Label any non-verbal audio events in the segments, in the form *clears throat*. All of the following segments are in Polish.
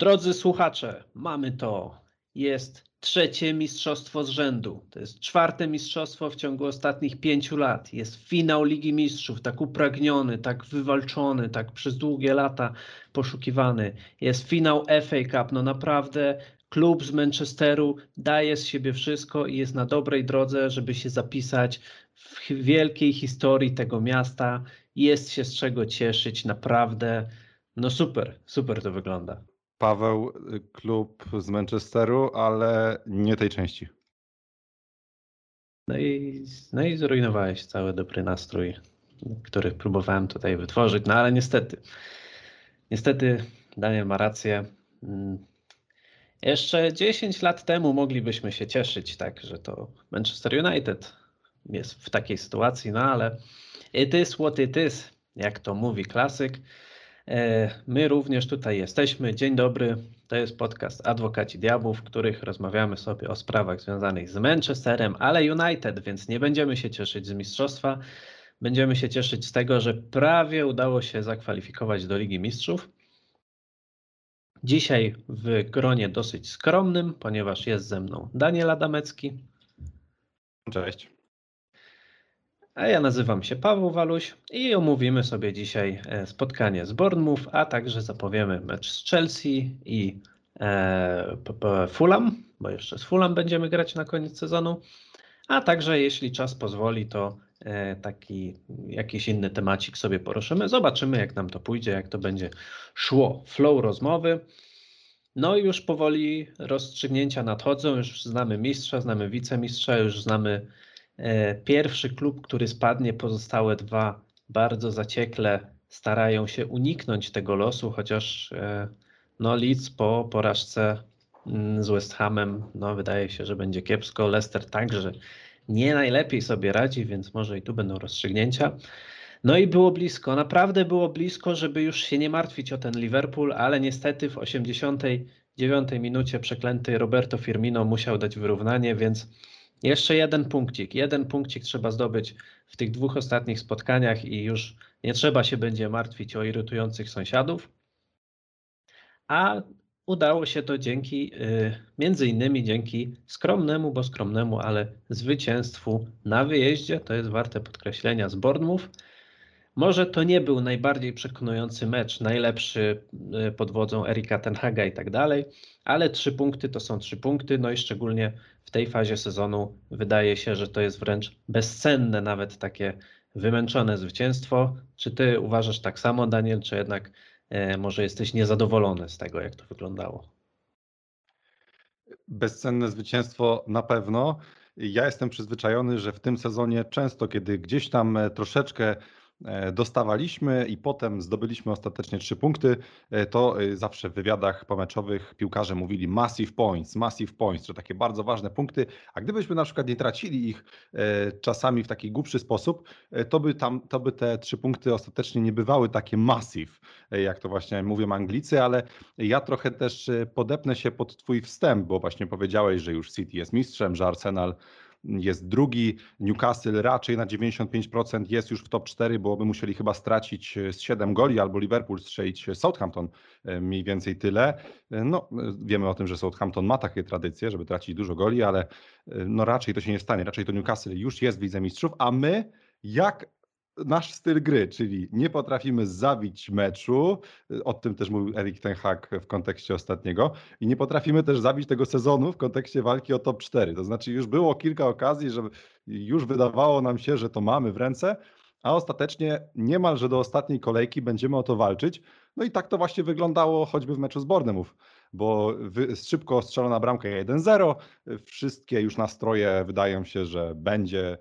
Drodzy słuchacze, mamy to. Jest trzecie mistrzostwo z rzędu. To jest czwarte mistrzostwo w ciągu ostatnich pięciu lat. Jest finał Ligi Mistrzów, tak upragniony, tak wywalczony, tak przez długie lata poszukiwany. Jest finał FA Cup. No naprawdę klub z Manchesteru daje z siebie wszystko i jest na dobrej drodze, żeby się zapisać w wielkiej historii tego miasta. Jest się z czego cieszyć, naprawdę. No super, super to wygląda. Paweł, y, klub z Manchesteru, ale nie tej części. No i, no i zrujnowałeś cały dobry nastrój, który próbowałem tutaj wytworzyć, no ale niestety, niestety Daniel ma rację. Mm. Jeszcze 10 lat temu moglibyśmy się cieszyć, tak, że to Manchester United jest w takiej sytuacji, no ale it is what it is, jak to mówi klasyk. E, my również tutaj jesteśmy. Dzień dobry. To jest podcast Adwokaci Diabłów, w których rozmawiamy sobie o sprawach związanych z Manchesterem, ale United, więc nie będziemy się cieszyć z mistrzostwa. Będziemy się cieszyć z tego, że prawie udało się zakwalifikować do Ligi Mistrzów. Dzisiaj w gronie dosyć skromnym, ponieważ jest ze mną Daniel Adamecki. Cześć. A ja nazywam się Paweł Waluś i omówimy sobie dzisiaj e, spotkanie z Bournemouth, a także zapowiemy mecz z Chelsea i e, Fulham, bo jeszcze z Fulham będziemy grać na koniec sezonu. A także jeśli czas pozwoli, to e, taki jakiś inny temacik sobie poruszymy. Zobaczymy, jak nam to pójdzie, jak to będzie szło. Flow rozmowy. No i już powoli rozstrzygnięcia nadchodzą. Już znamy mistrza, znamy wicemistrza, już znamy pierwszy klub, który spadnie, pozostałe dwa bardzo zaciekle starają się uniknąć tego losu, chociaż e, no Leeds po porażce mm, z West Hamem, no wydaje się, że będzie kiepsko. Leicester także nie najlepiej sobie radzi, więc może i tu będą rozstrzygnięcia. No i było blisko, naprawdę było blisko, żeby już się nie martwić o ten Liverpool, ale niestety w 89 minucie przeklęty Roberto Firmino musiał dać wyrównanie, więc jeszcze jeden punkcik. Jeden punkcik trzeba zdobyć w tych dwóch ostatnich spotkaniach i już nie trzeba się będzie martwić o irytujących sąsiadów. A udało się to dzięki, y, między innymi dzięki skromnemu, bo skromnemu, ale zwycięstwu na wyjeździe. To jest warte podkreślenia z Bournemouth. Może to nie był najbardziej przekonujący mecz, najlepszy y, pod wodzą Erika Tenhaga i tak dalej, ale trzy punkty to są trzy punkty, no i szczególnie w tej fazie sezonu wydaje się, że to jest wręcz bezcenne nawet takie wymęczone zwycięstwo. Czy ty uważasz tak samo, Daniel, czy jednak e, może jesteś niezadowolony z tego, jak to wyglądało? Bezcenne zwycięstwo na pewno. Ja jestem przyzwyczajony, że w tym sezonie często, kiedy gdzieś tam e, troszeczkę E, dostawaliśmy i potem zdobyliśmy ostatecznie trzy punkty, e, to e, zawsze w wywiadach pomeczowych piłkarze mówili massive points, massive points, to takie bardzo ważne punkty, a gdybyśmy na przykład nie tracili ich czasami w taki głupszy sposób, to by, tam, to by te trzy punkty ostatecznie nie bywały takie massive, jak to właśnie mówią Anglicy, ale ja trochę też podepnę się pod twój wstęp, bo właśnie powiedziałeś, że już City jest mistrzem, że Arsenal jest drugi. Newcastle raczej na 95% jest już w top 4, bo by musieli chyba stracić e, z 7 goli, albo Liverpool strzelić Southampton e, mniej więcej tyle. E, no, wiemy o tym, że Southampton ma takie tradycje, żeby tracić dużo goli, ale no raczej to się nie stanie. Raczej to Newcastle już jest w Lidze Mistrzów, a my jak nasz styl gry, czyli nie potrafimy zabić meczu, o tym też mówił Erik Ten Hag w kontekście ostatniego, i nie potrafimy też zabić tego sezonu w kontekście walki o top 4. To znaczy już było kilka okazji, że już wydawało nam się, że to mamy w ręce, a ostatecznie niemalże do ostatniej kolejki będziemy o to walczyć. No i tak to właśnie wyglądało choćby w meczu z Bornemów bo szybko strzelona bramka 1-0. Wszystkie już nastroje wydają się, że będzie,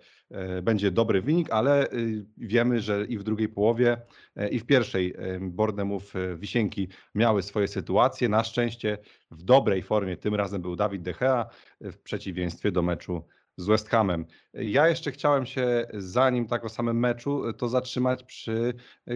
będzie dobry wynik, ale y, wiemy, że i w drugiej połowie, e, i w pierwszej e, Bornemów Wisienki miały swoje sytuacje. Na szczęście w dobrej formie tym razem był Dawid De Gea w przeciwieństwie do meczu z West Hamem. Ja jeszcze chciałem się, zanim tak o samym meczu, to zatrzymać przy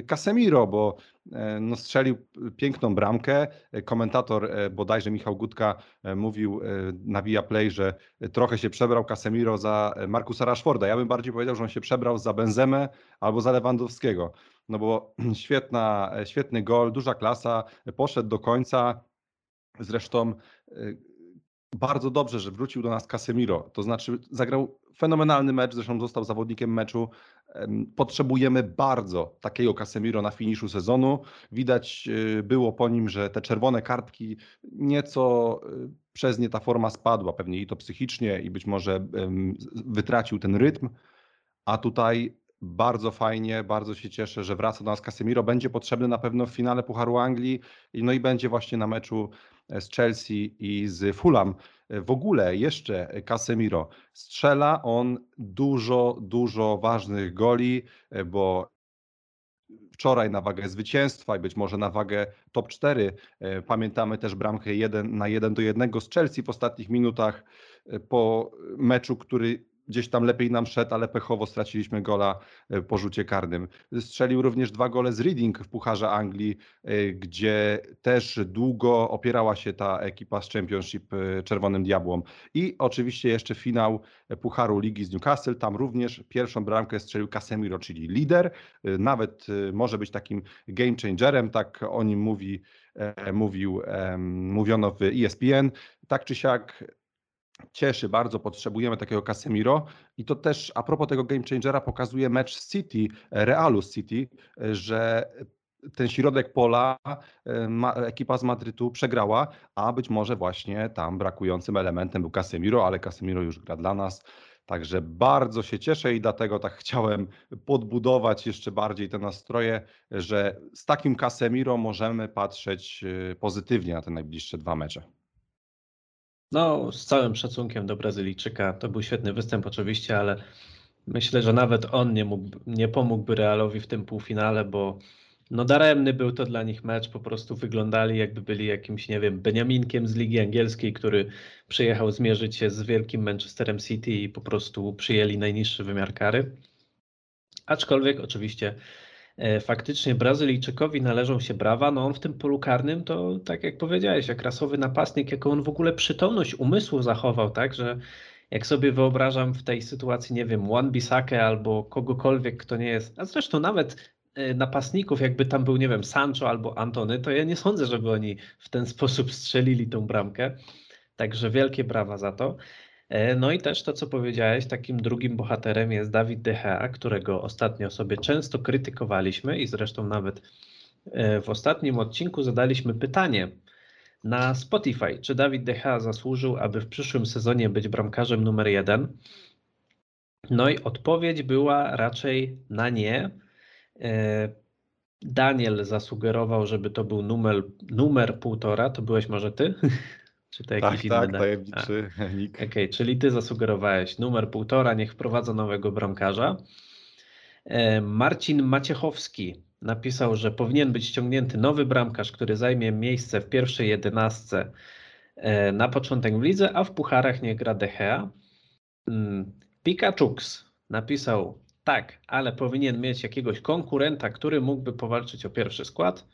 Casemiro, bo e, no, strzelił piękną bramkę. Komentator e, bodajże Michał Gutka e, mówił na Via Play, że trochę się przebrał Casemiro za Markusa Rashforda. Ja bym bardziej powiedział, że on się przebrał za Benzemę albo za Lewandowskiego. No bo *clears throat* świetna, świetny gol, duża klasa, poszedł do końca Zresztą bardzo dobrze, że wrócił do nas Casemiro. To znaczy zagrał fenomenalny mecz, zresztą został zawodnikiem meczu. Potrzebujemy bardzo takiego Casemiro na finiszu sezonu. Widać y, było po nim, że te czerwone kartki nieco y, przez nie ta forma spadła, pewnie i to psychicznie i być może wytracił ten rytm, a tutaj bardzo fajnie, bardzo się cieszę, że wraca do nas Casemiro. Będzie potrzebny na pewno w finale Pucharu Anglii, no i będzie właśnie na meczu z Chelsea i z Fulham. E, w ogóle jeszcze Casemiro strzela on dużo, dużo ważnych goli, e, bo wczoraj na wagę zwycięstwa i być może na wagę top 4. Pamiętamy też bramkę 1 na 1 do 1 z Chelsea w ostatnich minutach po meczu, który gdzieś tam lepiej nam szedł, ale pechowo straciliśmy gola e, po rzucie karnym. Strzelił również dwa gole z Reading w Pucharze Anglii, e, gdzie też długo opierała się ta ekipa z Championship e, Czerwonym Diabłom. I oczywiście jeszcze finał Pucharu Ligi z Newcastle, tam również pierwszą bramkę strzelił Casemiro, czyli lider, nawet może być takim game changerem, tak o nim mówi, mówił, mówiono w ESPN. Tak czy siak cieszy bardzo, potrzebujemy takiego Casemiro i to też a propos tego game changera pokazuje mecz City, Realu City, że ten środek pola ma, ekipa z Madrytu przegrała, a być może właśnie tam brakującym elementem był Casemiro, ale Casemiro już gra dla nas. Także bardzo się cieszę i dlatego tak *laughs* chciałem podbudować jeszcze bardziej te nastroje, że z takim Casemiro możemy patrzeć pozytywnie na te najbliższe dwa mecze. No, z całym szacunkiem do Brazylijczyka, to był świetny występ oczywiście, ale myślę, że nawet on nie, mógł, nie pomógłby Realowi w tym półfinale, bo no daremny był to dla nich mecz, po prostu wyglądali jakby byli jakimś, nie wiem, Beniaminkiem z Ligi Angielskiej, który przyjechał zmierzyć się z wielkim Manchesterem City i po prostu przyjęli najniższy wymiar kary. Aczkolwiek oczywiście faktycznie Brazylijczykowi należą się brawa. No on w tym polu karnym to, tak jak powiedziałeś, jak rasowy napastnik, jaką on w ogóle przytomność umysłu zachował, tak, że jak sobie wyobrażam w tej sytuacji, nie wiem, Juan Bisake albo kogokolwiek, kto nie jest, a zresztą nawet e, napastników, jakby tam był, nie wiem, Sancho albo Antony, to ja nie sądzę, żeby oni w ten sposób strzelili tą bramkę. Także wielkie brawa za to. E, no i też to, co powiedziałeś, takim drugim bohaterem jest Dawid De Gea, którego ostatnio sobie często krytykowaliśmy i zresztą nawet e, w ostatnim odcinku zadaliśmy pytanie na Spotify, czy Dawid De Gea zasłużył, aby w przyszłym sezonie być bramkarzem numer jeden. No i odpowiedź była raczej na nie. E, Daniel zasugerował, żeby to był numer, numer półtora, to byłeś może ty? *laughs* Czy to jakiś tak, inny? Tak, tajemniczy *laughs* nick. Okej, okay, czyli ty zasugerowałeś numer półtora, niech wprowadza nowego bramkarza. E, Marcin Maciechowski napisał, że powinien być ściągnięty nowy bramkarz, który zajmie miejsce w pierwszej jedenastce e, na początek w lidze, a w pucharach nie gra Dechea. Mm, Pikachux napisał tak, ale powinien mieć jakiegoś konkurenta, który mógłby powalczyć o pierwszy skład.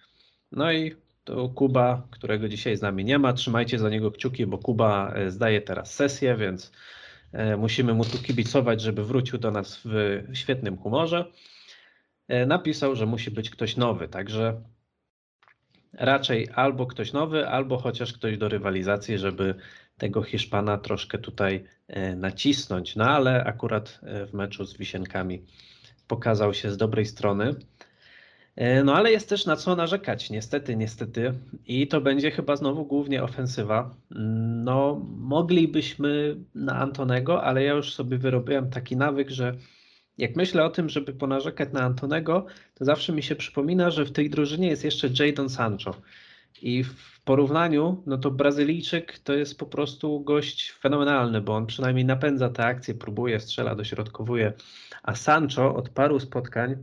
No i to Kuba, którego dzisiaj z nami nie ma. Trzymajcie za niego kciuki, bo Kuba e, zdaje teraz sesję, więc e, musimy mu tu kibicować, żeby wrócił do nas w świetnym humorze. E, napisał, że musi być ktoś nowy, także raczej albo ktoś nowy, albo chociaż ktoś do rywalizacji, żeby tego Hiszpana troszkę tutaj nacisnąć. No ale akurat w meczu z Wisienkami pokazał się z dobrej strony. E, no ale jest też na co narzekać, niestety, niestety. I to będzie chyba znowu głównie ofensywa. No, moglibyśmy na Antonego, ale ja już sobie wyrobiłem taki nawyk, że jak myślę o tym, żeby ponarzekać na Antonego, to zawsze mi się przypomina, że w tej drużynie jest jeszcze Jadon Sancho. I w porównaniu, no to Brazylijczyk to jest po prostu gość fenomenalny, bo on przynajmniej napędza te akcje, próbuje, strzela, dośrodkowuje. A Sancho od paru spotkań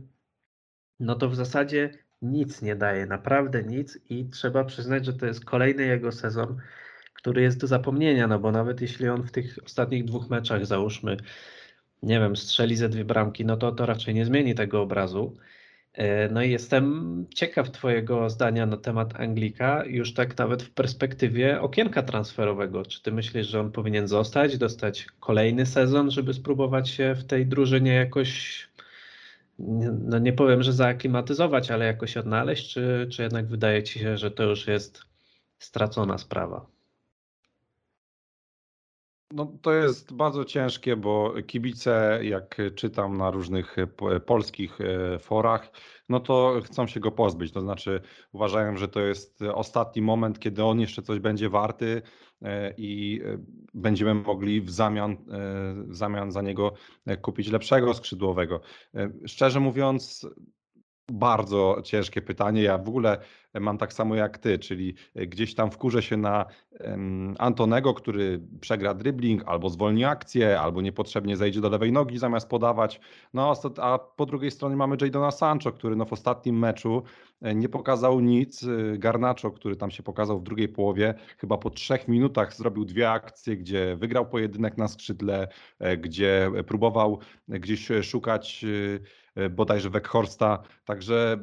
no to w zasadzie nic nie daje, naprawdę nic i trzeba przyznać, że to jest kolejny jego sezon, który jest do zapomnienia, no bo nawet jeśli on w tych ostatnich dwóch meczach, załóżmy, nie wiem, strzeli ze dwie bramki, no to to raczej nie zmieni tego obrazu. E, no i jestem ciekaw Twojego zdania na temat Anglika, już tak nawet w perspektywie okienka transferowego. Czy Ty myślisz, że on powinien zostać, dostać kolejny sezon, żeby spróbować się w tej drużynie jakoś no nie powiem, że zaaklimatyzować, ale jakoś odnaleźć, czy, czy jednak wydaje Ci się, że to już jest stracona sprawa? No, to jest bardzo ciężkie, bo kibice, jak czytam na różnych polskich e, forach, no to chcą się go pozbyć. To znaczy uważają, że to jest ostatni moment, kiedy on jeszcze coś będzie warty e, i e, będziemy mogli w zamian, w zamian za niego kupić lepszego skrzydłowego. Szczerze mówiąc, bardzo ciężkie pytanie. Ja w ogóle mam tak samo jak ty, czyli gdzieś tam wkurzę się na Antonego, który przegra dribbling, albo zwolni akcję, albo niepotrzebnie zejdzie do lewej nogi zamiast podawać. No, a po drugiej stronie mamy Jadona Sancho, który no w ostatnim meczu e, nie pokazał nic. E, Garnacho, który tam się pokazał w drugiej połowie, chyba po trzech minutach zrobił dwie akcje, gdzie wygrał pojedynek na skrzydle, e, gdzie próbował gdzieś szukać bodajże Weghorsta. Także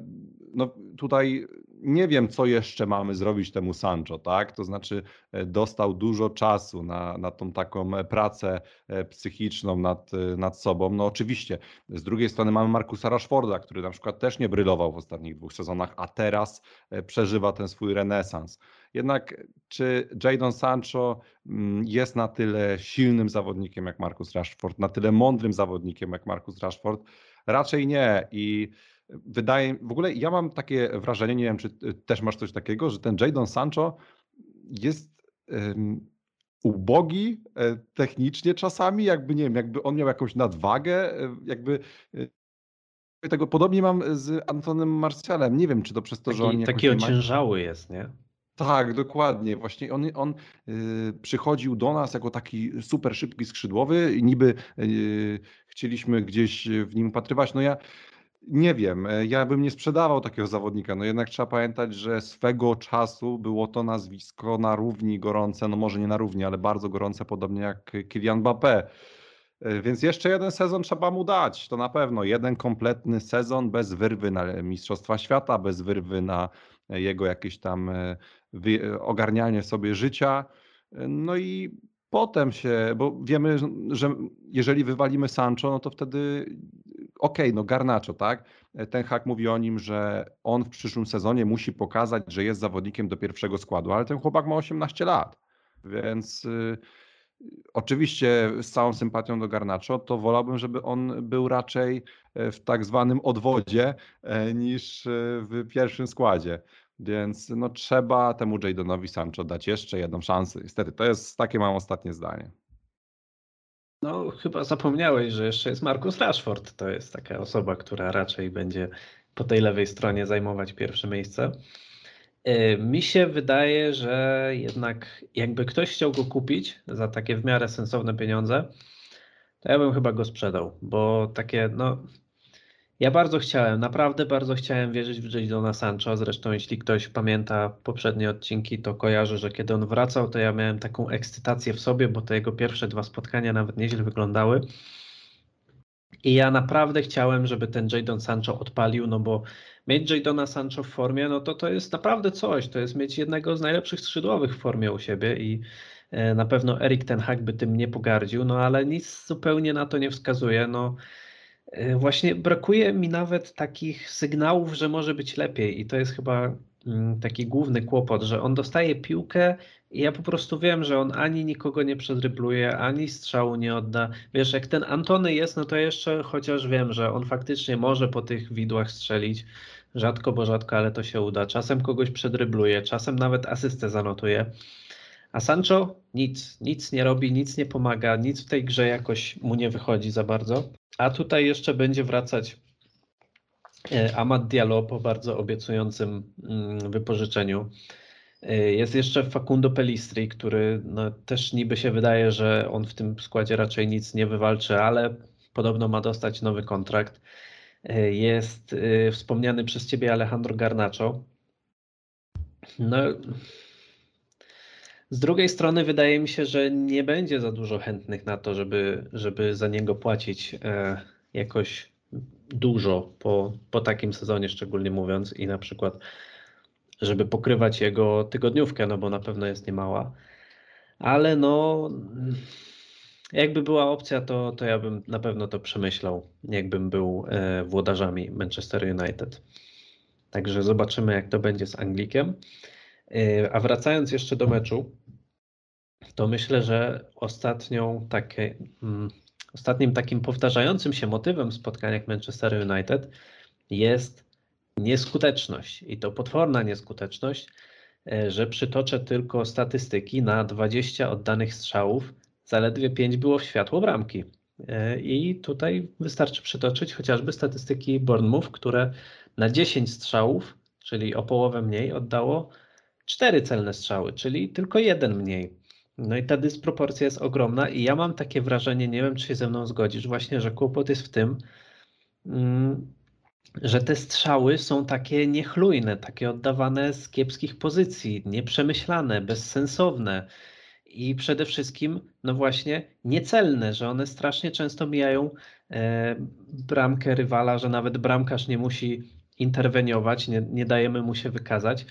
no, tutaj nie wiem, co jeszcze mamy zrobić temu Sancho, tak? To znaczy e, dostał dużo czasu na, na tą taką e, pracę e, psychiczną nad, nad sobą. No oczywiście, z drugiej strony mamy Markusa Rashforda, który na przykład też nie brylował w ostatnich dwóch sezonach, a teraz przeżywa ten swój renesans. Jednak czy Jadon Sancho mm, jest na tyle silnym zawodnikiem jak Markus Rashford, na tyle mądrym zawodnikiem jak Markus Rashford? Raczej nie i wydaje, w ogóle ja mam takie wrażenie, nie wiem, czy też masz coś takiego, że ten Jadon Sancho jest um, ubogi e, technicznie czasami, jakby nie wiem, jakby on miał jakąś nadwagę, e, jakby e, tego podobnie mam z Antonem Marcialem. Nie wiem, czy to przez to, taki, że on taki ociężały ma... jest, nie? Tak, dokładnie. Właśnie on, on yy, przychodził do nas jako taki super szybki skrzydłowy i niby yy, chcieliśmy gdzieś w nim patrywać. No ja nie wiem, e, ja bym nie sprzedawał takiego zawodnika. No jednak trzeba pamiętać, że swego czasu było to nazwisko na równi gorące, no może nie na równi, ale bardzo gorące, podobnie jak Kylian Mbappé. E, więc jeszcze jeden sezon trzeba mu dać, to na pewno. Jeden kompletny sezon bez wyrwy na Mistrzostwa Świata, bez wyrwy na jego jakieś tam e, ogarnianie sobie życia. No i potem się, bo wiemy, że jeżeli wywalimy Sancho, no to wtedy okej, okay, no Garnacho, tak? Ten hak mówi o nim, że on w przyszłym sezonie musi pokazać, że jest zawodnikiem do pierwszego składu, ale ten chłopak ma 18 lat, więc y, oczywiście z całą sympatią do Garnacho, to wolałbym, żeby on był raczej e, w tak zwanym odwodzie e, niż e, w pierwszym składzie. Więc no, trzeba temu Jadonowi Sancho dać jeszcze jedną szansę. Niestety, to jest takie mam ostatnie zdanie. No, chyba zapomniałeś, że jeszcze jest Markus Rashford. To jest taka osoba, która raczej będzie po tej lewej stronie zajmować pierwsze miejsce. E, mi się wydaje, że jednak jakby ktoś chciał go kupić za takie w miarę sensowne pieniądze, to ja bym chyba go sprzedał, bo takie, no, ja bardzo chciałem, naprawdę bardzo chciałem wierzyć w Jadona Sancho. Zresztą, jeśli ktoś pamięta poprzednie odcinki, to kojarzy, że kiedy on wracał, to ja miałem taką ekscytację w sobie, bo te jego pierwsze dwa spotkania nawet nieźle wyglądały. I ja naprawdę chciałem, żeby ten Jadon Sancho odpalił, no bo mieć Jadona Sancho w formie, no to to jest naprawdę coś. To jest mieć jednego z najlepszych skrzydłowych w formie u siebie i e, na pewno Erik ten Hag by tym nie pogardził, no ale nic zupełnie na to nie wskazuje. No, właśnie brakuje mi nawet takich sygnałów, że może być lepiej, i to jest chyba mm, taki główny kłopot, że on dostaje piłkę i ja po prostu wiem, że on ani nikogo nie przedrybluje, ani strzału nie odda. Wiesz, jak ten Antony jest, no to jeszcze chociaż wiem, że on faktycznie może po tych widłach strzelić. Rzadko, bo rzadko, ale to się uda. Czasem kogoś przedrybluje, czasem nawet asystę zanotuje. A Sancho nic, nic nie robi, nic nie pomaga, nic w tej grze jakoś mu nie wychodzi za bardzo. A tutaj jeszcze będzie wracać e, Amad Diallo po bardzo obiecującym mm, wypożyczeniu. E, jest jeszcze Facundo Pelistri, który no, też niby się wydaje, że on w tym składzie raczej nic nie wywalczy, ale podobno ma dostać nowy kontrakt. E, jest wspomniany przez ciebie Alejandro Garnacho. No, z drugiej strony wydaje mi się, że nie będzie za dużo chętnych na to, żeby, żeby za niego płacić e, jakoś dużo po, po takim sezonie, szczególnie mówiąc, i na przykład, żeby pokrywać jego tygodniówkę, no bo na pewno jest niemała. Ale no, jakby była opcja, to, to ja bym na pewno to przemyślał, jakbym był e, włodarzami Manchester United. Także zobaczymy, jak to będzie z Anglikiem. Y, a wracając jeszcze do meczu, to myślę, że ostatnią takie, mm, ostatnim takim powtarzającym się motywem spotkaniach Manchester United jest nieskuteczność i to potworna nieskuteczność, y, że przytoczę tylko statystyki na 20 oddanych strzałów, zaledwie 5 było w światło bramki. Y, I tutaj wystarczy przytoczyć chociażby statystyki Bournemouth, które na 10 strzałów, czyli o połowę mniej, oddało cztery celne strzały, czyli tylko jeden mniej. No i ta dysproporcja jest ogromna i ja mam takie wrażenie, nie wiem czy się ze mną zgodzisz, właśnie, że kłopot jest w tym, mm, że te strzały są takie niechlujne, takie oddawane z kiepskich pozycji, nieprzemyślane, bezsensowne i przede wszystkim, no właśnie, niecelne, że one strasznie często mijają e, bramkę rywala, że nawet bramkarz nie musi interweniować, nie, nie dajemy mu się wykazać.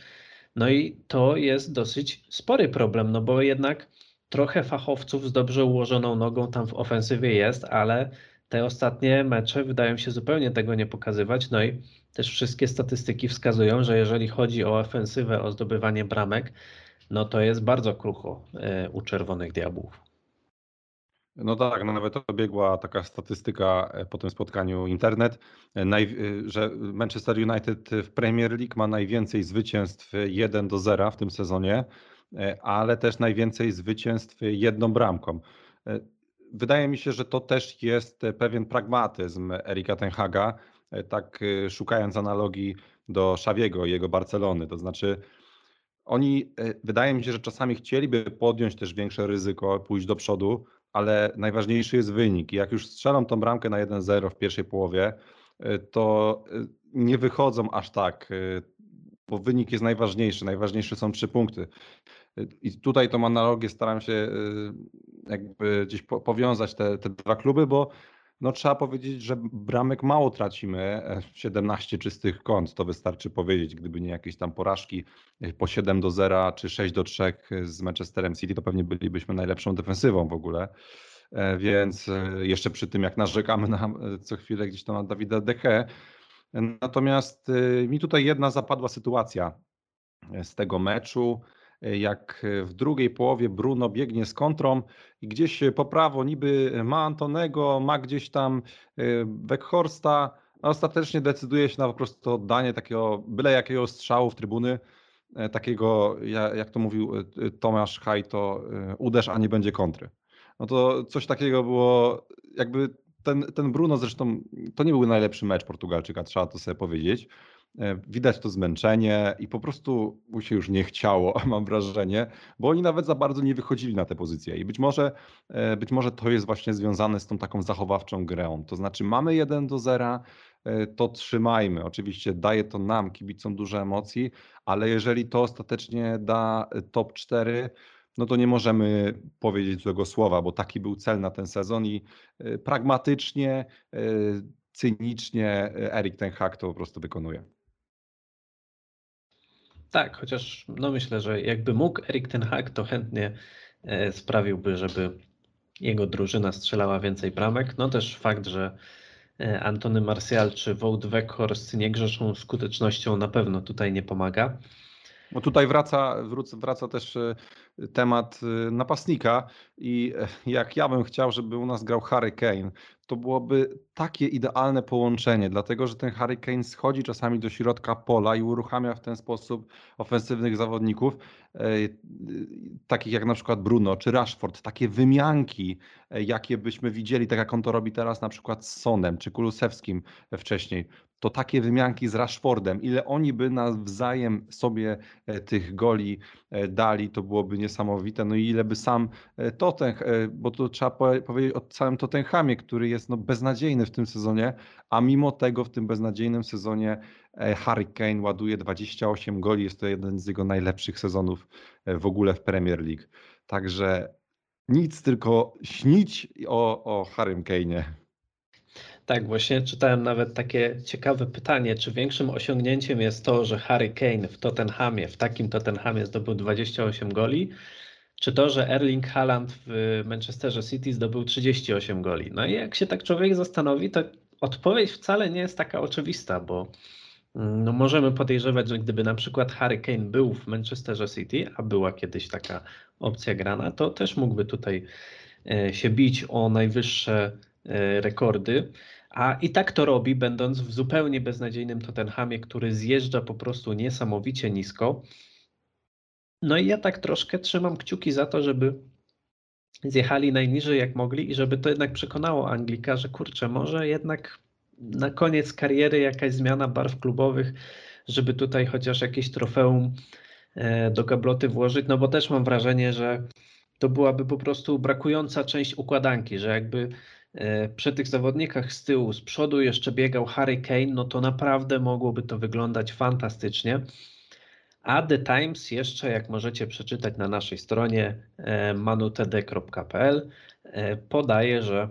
No i to jest dosyć spory problem, no bo jednak trochę fachowców z dobrze ułożoną nogą tam w ofensywie jest, ale te ostatnie mecze wydają się zupełnie tego nie pokazywać. No i też wszystkie statystyki wskazują, że jeżeli chodzi o ofensywę, o zdobywanie bramek, no to jest bardzo krucho e, u Czerwonych Diabłów. No tak, no nawet obiegła taka statystyka e, po tym spotkaniu internet, e, e, że Manchester United w Premier League ma najwięcej zwycięstw 1 do 0 w tym sezonie, ale też najwięcej zwycięstw jedną bramką. Wydaje mi się, że to też jest pewien pragmatyzm Erika Tenhaga, tak szukając analogii do Szawiego i jego Barcelony. To znaczy, oni wydaje mi się, że czasami chcieliby podjąć też większe ryzyko, pójść do przodu, ale najważniejszy jest wynik. Jak już strzelam tą bramkę na 1-0 w pierwszej połowie, y, to y, nie wychodzą aż tak, y, bo wynik jest najważniejszy. Najważniejsze są trzy punkty. I tutaj tą analogię staram się jakby gdzieś powiązać te, te dwa kluby, bo no trzeba powiedzieć, że bramek mało tracimy, 17 e, czystych kąt, to wystarczy powiedzieć, gdyby nie jakieś tam porażki e, po 7 do 0 czy 6 do 3 z Manchesterem City, to pewnie bylibyśmy najlepszą defensywą w ogóle. E, więc jeszcze przy tym, jak narzekamy na co chwilę gdzieś tam na Dawida Deche. Natomiast mi tutaj jedna zapadła sytuacja z tego meczu jak w drugiej połowie Bruno biegnie z kontrą i gdzieś po prawo niby ma Antonego, ma gdzieś tam Weghorsta, a ostatecznie decyduje się na po prostu oddanie takiego byle jakiego strzału w trybuny, e, takiego jak to mówił e, Tomasz Hajto, e, uderz, a nie będzie kontry. No to coś takiego było, jakby ten, ten Bruno zresztą, to nie był najlepszy mecz Portugalczyka, trzeba to sobie powiedzieć, E, widać to zmęczenie i po prostu mu się już nie chciało, *laughs* mam wrażenie, bo oni nawet za bardzo nie wychodzili na te pozycje. I być może, e, być może to jest właśnie związane z tą taką zachowawczą grą. To znaczy, mamy 1 do 0, e, to trzymajmy. Oczywiście daje to nam, kibicom, dużo emocji, ale jeżeli to ostatecznie da top 4, no to nie możemy powiedzieć złego słowa, bo taki był cel na ten sezon i pragmatycznie, cynicznie Erik Ten Hag to po prostu wykonuje. Tak, chociaż no myślę, że jakby mógł Erik Ten Hag, to chętnie e, sprawiłby, żeby jego drużyna strzelała więcej bramek. No też fakt, że e, Antony Martial czy Wout Weghorst nie grzeszą skutecznością na pewno tutaj nie pomaga. No tutaj wraca, wraca też e, temat napastnika i jak ja bym chciał, żeby u nas grał Harry Kane, to byłoby takie idealne połączenie, dlatego że ten Harry Kane schodzi czasami do środka pola i uruchamia w ten sposób ofensywnych zawodników, e, takich jak na przykład Bruno czy Rashford, takie wymianki, e, jakie byśmy widzieli, tak jak on to robi teraz na przykład z Sonem czy Kulusewskim wcześniej to takie wymianki z Rashfordem, ile oni by nawzajem sobie e, tych goli dali, to byłoby niesamowite. No i ile by sam Tottenham, bo to trzeba powiedzieć o całym Tottenhamie, który jest no beznadziejny w tym sezonie, a mimo tego w tym beznadziejnym sezonie e, Harry Kane ładuje 28 goli, jest to jeden z jego najlepszych sezonów e, w ogóle w Premier League. Także nic, tylko śnić o, o Harrym Kane'ie. Tak, właśnie czytałem nawet takie ciekawe pytanie, czy większym osiągnięciem jest to, że Harry Kane w Tottenhamie, w takim Tottenhamie zdobył 28 goli, czy to, że Erling Haaland w Manchesterze City zdobył 38 goli. No i jak się tak człowiek zastanowi, to odpowiedź wcale nie jest taka oczywista, bo No możemy podejrzewać, że gdyby na przykład Harry Kane był w Manchesterze City, a była kiedyś taka opcja grana, to też mógłby tutaj e, się bić o najwyższe rekordy. A i tak to robi, będąc w zupełnie beznadziejnym Tottenhamie, który zjeżdża po prostu niesamowicie nisko. No i ja tak troszkę trzymam kciuki za to, żeby zjechali najniżej jak mogli i żeby to jednak przekonało Anglika, że kurczę, może jednak na koniec kariery jakaś zmiana barw klubowych, żeby tutaj chociaż jakieś trofeum e, do gabloty włożyć, no bo też mam wrażenie, że to byłaby po prostu brakująca część układanki, że jakby e, przy tych zawodnikach z tyłu, z przodu jeszcze biegał Harry Kane, no to naprawdę mogłoby to wyglądać fantastycznie. A The Times jeszcze, jak możecie przeczytać na naszej stronie e, manutd.pl, podaje, że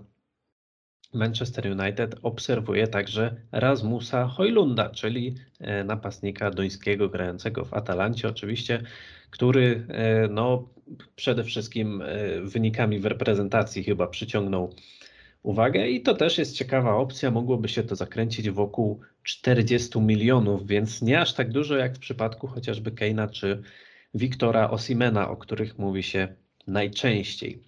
Manchester United obserwuje także Rasmusa Hojlunda, czyli e, napastnika duńskiego grającego w Atalancie oczywiście, który e, no, przede wszystkim e, wynikami w reprezentacji chyba przyciągnął uwagę i to też jest ciekawa opcja, mogłoby się to zakręcić wokół 40 milionów, więc nie aż tak dużo jak w przypadku chociażby Keina czy Wiktora Osimena, o których mówi się najczęściej.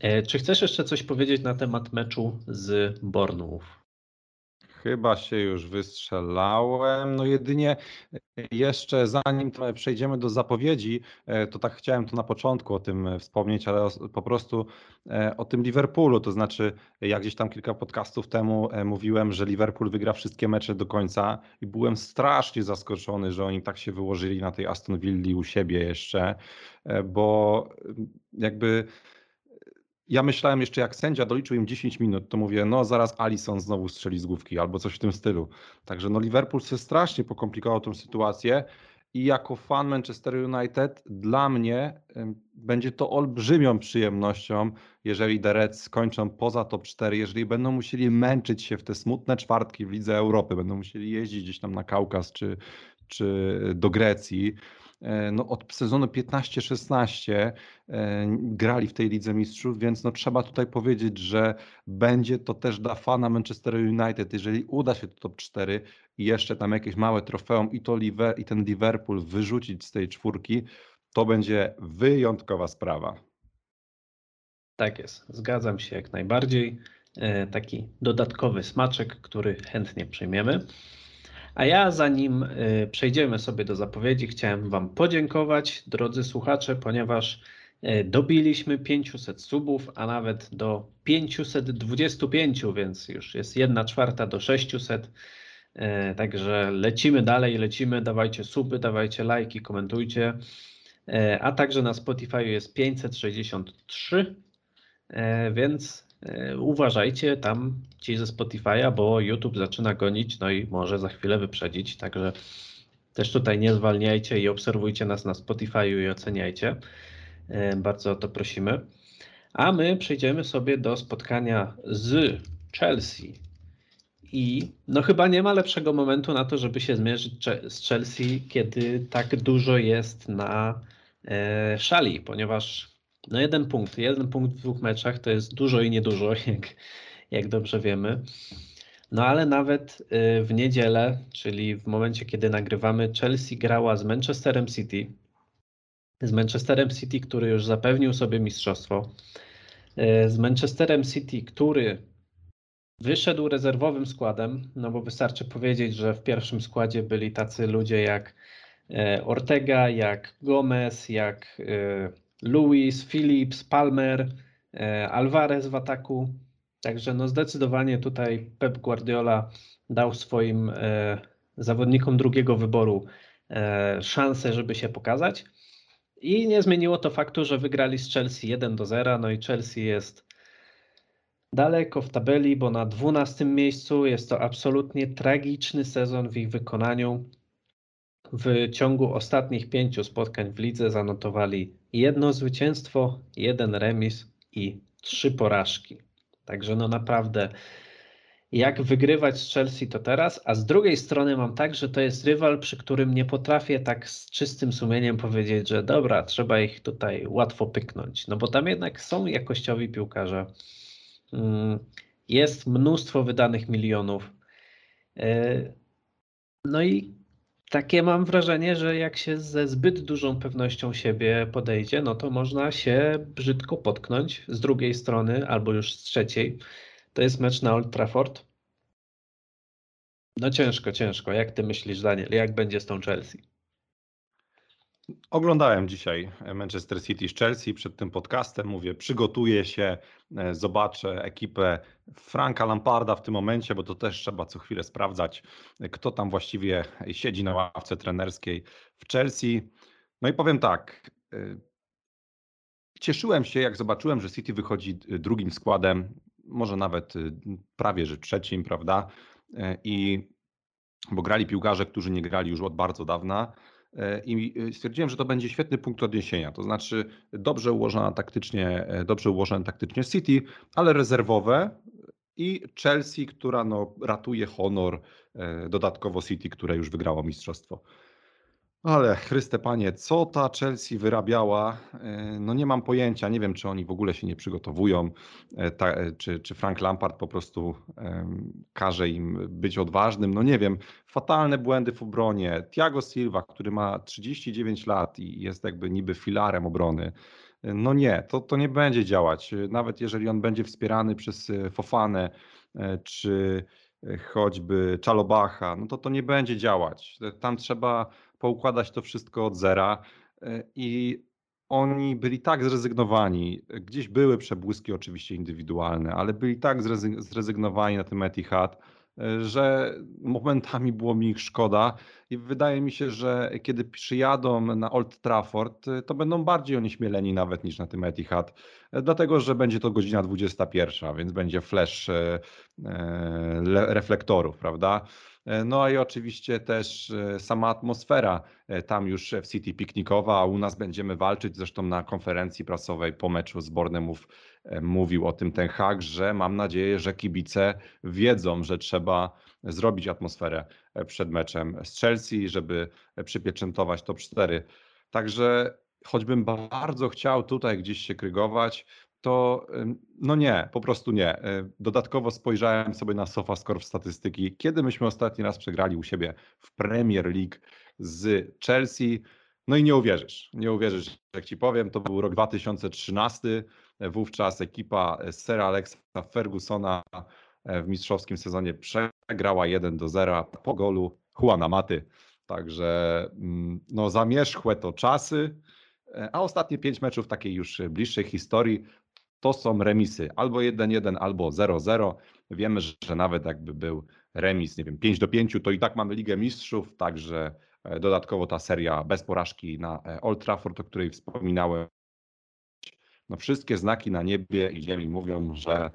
E, czy chcesz jeszcze coś powiedzieć na temat meczu z Bornów? Chyba się już wystrzelałem. No jedynie jeszcze zanim przejdziemy do zapowiedzi, e, to tak chciałem tu na początku o tym wspomnieć, ale po prostu e, o tym Liverpoolu. To znaczy, jak gdzieś tam kilka podcastów temu mówiłem, że Liverpool wygra wszystkie mecze do końca i byłem strasznie zaskoczony, że oni tak się wyłożyli na tej Aston Villa u siebie jeszcze, bo jakby ja myślałem jeszcze, jak sędzia doliczył im 10 minut, to mówię, no zaraz Alison znowu strzeli z główki albo coś w tym stylu. Także no Liverpool sobie strasznie pokomplikował tą sytuację i jako fan Manchester United dla mnie będzie to olbrzymią przyjemnością, jeżeli The Reds skończą poza top 4, jeżeli będą musieli męczyć się w te smutne czwartki w Lidze Europy, będą musieli jeździć gdzieś tam na Kaukaz czy, czy do Grecji no, od sezonu 15-16 e, grali w tej Lidze Mistrzów, więc no, trzeba tutaj powiedzieć, że będzie to też dla fana Manchester United, jeżeli uda się to top 4 i jeszcze tam jakieś małe trofeum i, to i ten Liverpool wyrzucić z tej czwórki, to będzie wyjątkowa sprawa. Tak jest, zgadzam się jak najbardziej. E, taki dodatkowy smaczek, który chętnie przyjmiemy. A ja zanim y, przejdziemy sobie do zapowiedzi, chciałem Wam podziękować, drodzy słuchacze, ponieważ y, dobiliśmy 500 subów, a nawet do 525, więc już jest 1 czwarta do 600. Y, także lecimy dalej, lecimy, dawajcie suby, dawajcie lajki, komentujcie. A także na Spotify jest 563, więc uważajcie tam ci ze Spotify'a, bo YouTube zaczyna gonić, no i może za chwilę wyprzedzić, także też tutaj nie zwalniajcie i obserwujcie nas na Spotify'u i oceniajcie. E, bardzo o to prosimy. A my przejdziemy sobie do spotkania z Chelsea. I no chyba nie ma lepszego momentu na to, żeby się zmierzyć z Chelsea, kiedy tak dużo jest na e, szali, ponieważ no jeden punkt. Jeden punkt w dwóch meczach to jest dużo i niedużo, *laughs* jak, jak dobrze wiemy. No ale nawet y, w niedzielę, czyli w momencie, kiedy nagrywamy, Chelsea grała z Manchesterem City. Z Manchesterem City, który już zapewnił sobie mistrzostwo. Y, z Manchesterem City, który wyszedł rezerwowym składem, no bo wystarczy powiedzieć, że w pierwszym składzie byli tacy ludzie jak y, Ortega, jak Gomez, jak Lewis, Phillips, Palmer, e, Alvarez w ataku. Także no zdecydowanie tutaj Pep Guardiola dał swoim e, zawodnikom drugiego wyboru e, szansę, żeby się pokazać. I nie zmieniło to faktu, że wygrali z Chelsea 1 do 0. No i Chelsea jest daleko w tabeli, bo na 12 miejscu jest to absolutnie tragiczny sezon w ich wykonaniu. W ciągu ostatnich pięciu spotkań w lidze zanotowali jedno zwycięstwo, jeden remis i trzy porażki. Także no naprawdę jak wygrywać z Chelsea to teraz, a z drugiej strony mam tak, że to jest rywal, przy którym nie potrafię tak z czystym sumieniem powiedzieć, że dobra, trzeba ich tutaj łatwo pyknąć, no bo tam jednak są jakościowi piłkarze. Mm, jest mnóstwo wydanych milionów. E, No i takie mam wrażenie, że jak się ze zbyt dużą pewnością siebie podejdzie, no to można się brzydko potknąć z drugiej strony albo już z trzeciej. To jest mecz na Old Trafford. No ciężko, ciężko. Jak ty myślisz, Daniel, jak będzie z tą Chelsea? Oglądałem dzisiaj Manchester City z Chelsea przed tym podcastem. Mówię, przygotuję się, e, zobaczę ekipę Franka Lamparda w tym momencie, bo to też trzeba co chwilę sprawdzać, e, kto tam właściwie siedzi na ławce trenerskiej w Chelsea. No i powiem tak. e, Cieszyłem się, jak zobaczyłem, że City wychodzi drugim składem, może nawet prawie że trzecim, prawda? I bo grali piłkarze, którzy nie grali już od bardzo dawna. E, i y, stwierdziłem, że to będzie świetny punkt odniesienia. To znaczy dobrze ułożona taktycznie, e, dobrze ułożone taktycznie City, ale rezerwowe i Chelsea, która no, ratuje honor, e, dodatkowo City, które już wygrało mistrzostwo. Ale Chryste Panie, co ta Chelsea wyrabiała, e, no nie mam pojęcia. Nie wiem, czy oni w ogóle się nie przygotowują, e, ta, e, czy, czy Frank Lampard po prostu um, każe im być odważnym. No nie wiem. Fatalne błędy w obronie. Thiago Silva, który ma 39 lat i jest jakby niby filarem obrony. No nie, to, to nie będzie działać. Nawet jeżeli on będzie wspierany przez Fofanę czy choćby Czalobacha, no to to nie będzie działać. Tam trzeba poukładać to wszystko od zera e, i oni byli tak zrezygnowani, gdzieś były przebłyski oczywiście indywidualne, ale byli tak zrezygnowani na tym Etihad, e, że momentami było mi ich szkoda. I wydaje mi się, że kiedy przyjadą na Old Trafford, e, to będą bardziej onieśmieleni nawet niż na tym Etihad, dlatego że będzie to godzina 21, więc będzie flash reflektorów, prawda? E, no i oczywiście też e, sama atmosfera e, tam już w City piknikowa, a u nas będziemy walczyć. Zresztą na konferencji prasowej po meczu z Bornemów mówił o tym ten hak, że mam nadzieję, że kibice wiedzą, że trzeba zrobić atmosferę przed meczem z Chelsea, żeby przypieczętować top 4. Także choćbym bardzo chciał tutaj gdzieś się krygować, to no nie, po prostu nie. E, dodatkowo spojrzałem sobie na SofaScore w statystyki, kiedy myśmy ostatni raz przegrali u siebie w Premier League z Chelsea. No i nie uwierzysz, nie uwierzysz, jak ci powiem, to był rok 2013. Wówczas ekipa Sir Alexa Fergusona e, w mistrzowskim sezonie przegrała 1 do 0 po golu Juana Maty. Także mm, no zamierzchłe to czasy. E, a ostatnie pięć meczów takiej już bliższej historii to są remisy albo 1-1, albo 0-0. Wiemy, że nawet jakby był remis, nie wiem, 5 do 5, to i tak mamy Ligę Mistrzów, także e, dodatkowo ta seria bez porażki na e, Old Trafford, o której wspominałem. No wszystkie znaki na niebie i ziemi mówią, że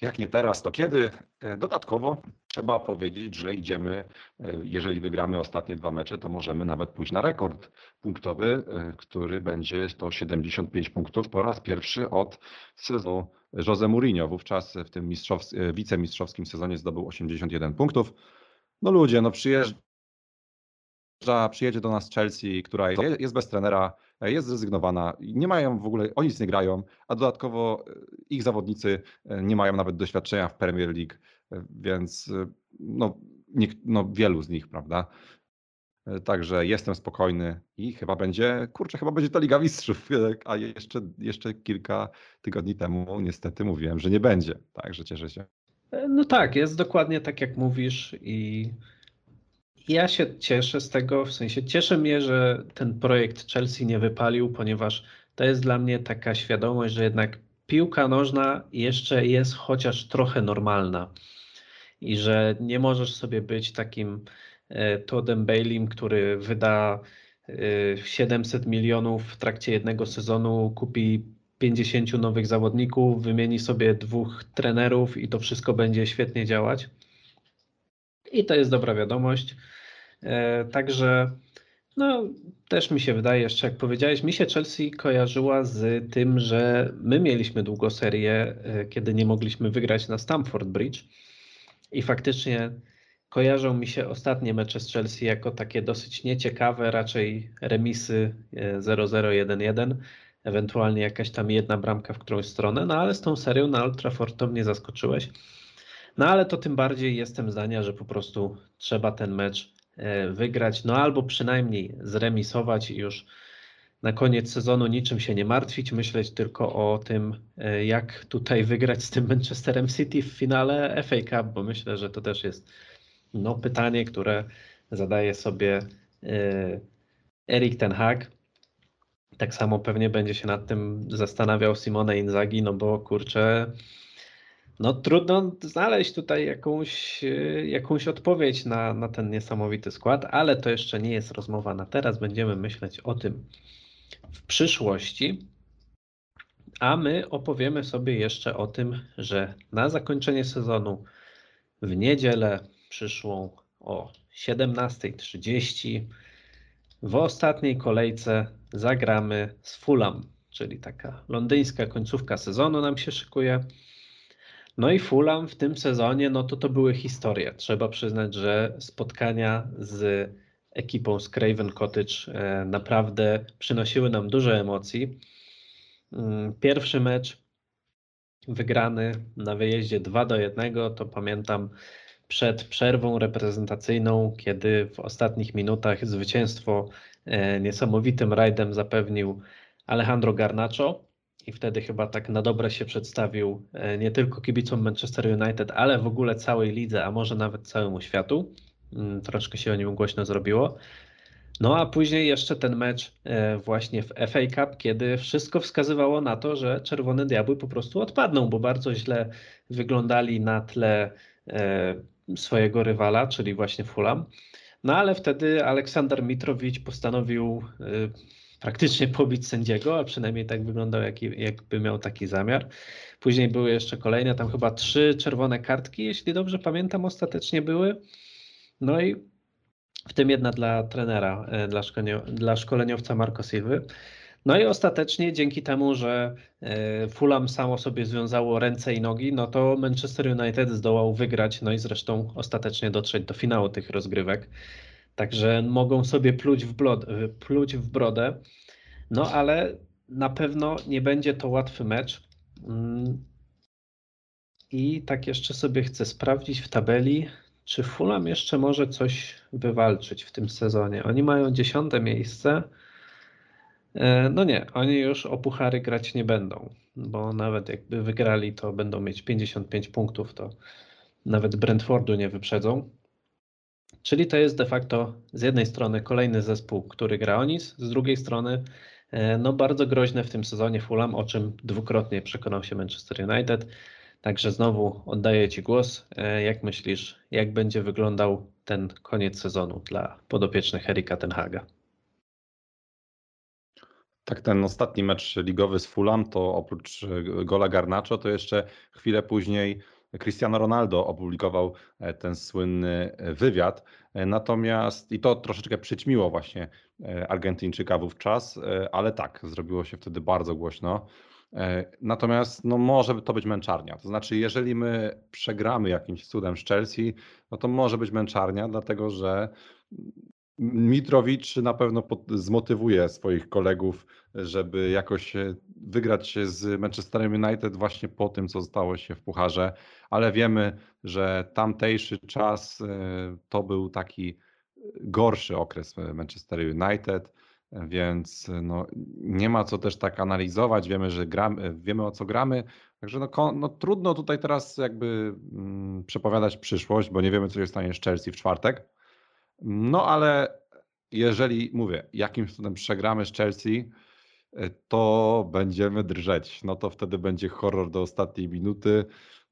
jak nie teraz, to kiedy? E, dodatkowo trzeba powiedzieć, że idziemy, e, jeżeli wygramy ostatnie dwa mecze, to możemy nawet pójść na rekord punktowy, e, który będzie to 75 punktów po raz pierwszy od sezonu Jose Mourinho. Wówczas w tym wicemistrzowskim sezonie zdobył 81 punktów. No ludzie, no przyjeżdża przyjedzie do nas Chelsea, która jest bez trenera, jest zrezygnowana, nie mają w ogóle, o nic nie grają, a dodatkowo e, ich zawodnicy e, nie mają nawet doświadczenia w Premier League, e, więc no, nie, no wielu z nich, prawda? Także jestem spokojny i chyba będzie, kurczę, chyba będzie to Liga Mistrzów, *laughs* a jeszcze, jeszcze kilka tygodni temu niestety mówiłem, że nie będzie, także cieszę się. No tak, jest dokładnie tak jak mówisz i ja się cieszę z tego, w sensie cieszę mnie, że ten projekt Chelsea nie wypalił, ponieważ to jest dla mnie taka świadomość, że jednak piłka nożna jeszcze jest chociaż trochę normalna i że nie możesz sobie być takim e, Toddem Baileym, który wyda 700 e, milionów w trakcie jednego sezonu, kupi 50 nowych zawodników, wymieni sobie dwóch trenerów i to wszystko będzie świetnie działać. I to jest dobra wiadomość. E, także no, też mi się wydaje, jeszcze jak powiedziałeś, mi się Chelsea kojarzyła z tym, że my mieliśmy długą serię, kiedy nie mogliśmy wygrać na Stamford Bridge i faktycznie kojarzą mi się ostatnie mecze z Chelsea jako takie dosyć nieciekawe, raczej remisy 0-0-1-1, e, ewentualnie jakaś tam jedna bramka w którąś stronę, no ale z tą serią na Old Trafford to mnie zaskoczyłeś. No ale to tym bardziej jestem zdania, że po prostu trzeba ten mecz e, wygrać, no albo przynajmniej zremisować i już na koniec sezonu niczym się nie martwić, myśleć tylko o tym, e, jak tutaj wygrać z tym *laughs* Manchesterem City w finale FA Cup, bo myślę, że to też jest no, pytanie, które zadaje sobie e, Erik Ten Hag. Tak samo pewnie będzie się nad tym zastanawiał Simone Inzaghi, no bo kurczę, no trudno znaleźć tutaj jakąś, e, jakąś odpowiedź na, na ten niesamowity skład, ale to jeszcze nie jest rozmowa na teraz. Będziemy myśleć o tym w przyszłości. A my opowiemy sobie jeszcze o tym, że na zakończenie sezonu w niedzielę przyszłą o 17.30 w ostatniej kolejce zagramy z Fulham, czyli taka londyńska końcówka sezonu nam się szykuje. No i Fulham w tym sezonie, no to to były historie. Trzeba przyznać, że spotkania z ekipą z Craven Cottage e, naprawdę przynosiły nam dużo emocji. Mm, pierwszy mecz wygrany na wyjeździe 2 do 1, to pamiętam przed przerwą reprezentacyjną, kiedy w ostatnich minutach zwycięstwo e, niesamowitym rajdem zapewnił Alejandro Garnacho i wtedy chyba tak na dobre się przedstawił e, nie tylko kibicom Manchester United, ale w ogóle całej lidze, a może nawet całemu światu. Mm, troszkę się o nim głośno zrobiło. No a później jeszcze ten mecz e, właśnie w FA Cup, kiedy wszystko wskazywało na to, że Czerwone Diabły po prostu odpadną, bo bardzo źle wyglądali na tle e, swojego rywala, czyli właśnie Fulham. No ale wtedy Aleksander Mitrowicz postanowił e, praktycznie pobić sędziego, a przynajmniej tak wyglądał, jakby miał taki zamiar. Później były jeszcze kolejne, tam chyba trzy czerwone kartki, jeśli dobrze pamiętam, ostatecznie były. No i w tym jedna dla trenera, e, dla, dla szkoleniowca Marco Silwy. No i ostatecznie dzięki temu, że e, Fulham samo sobie związało ręce i nogi, no to Manchester United zdołał wygrać, no i zresztą ostatecznie dotrzeć do finału tych rozgrywek. Także mogą sobie pluć w, blod, pluć w brodę. No ale na pewno nie będzie to łatwy mecz. Mm. I tak jeszcze sobie chcę sprawdzić w tabeli. Czy Fulham jeszcze może coś wywalczyć w tym sezonie? Oni mają dziesiąte miejsce. E, no nie, oni już o puchary grać nie będą, bo nawet jakby wygrali, to będą mieć 55 punktów, to nawet Brentfordu nie wyprzedzą. Czyli to jest de facto z jednej strony kolejny zespół, który gra o nic, z drugiej strony e, no bardzo groźne w tym sezonie Fulham, o czym dwukrotnie przekonał się Manchester United. Także znowu oddaję Ci głos. E, jak myślisz, jak będzie wyglądał ten koniec sezonu dla podopiecznych Erika Tenhaga? Tak, ten ostatni mecz ligowy z Fulham to oprócz e, gola Garnacho, to jeszcze chwilę później Cristiano Ronaldo opublikował e, ten słynny wywiad. Natomiast i to troszeczkę przyćmiło właśnie Argentyńczyka wówczas, ale tak, zrobiło się wtedy bardzo głośno. E, natomiast no, może to być męczarnia. To znaczy, jeżeli my przegramy jakimś cudem z Chelsea, no to może być męczarnia, dlatego że Mitrowicz na pewno zmotywuje swoich kolegów, żeby jakoś wygrać z Manchesterem United właśnie po tym, co stało się w Pucharze, ale wiemy, że tamtejszy czas e, to był taki gorszy okres Manchester United więc no, nie ma co też tak analizować, wiemy, że gramy, wiemy o co gramy, także no, no, trudno tutaj teraz jakby mm, przepowiadać przyszłość, bo nie wiemy co się stanie z Chelsea w czwartek, no ale jeżeli, mówię, jakimś cudem przegramy z Chelsea, to będziemy drżeć, no to wtedy będzie horror do ostatniej minuty,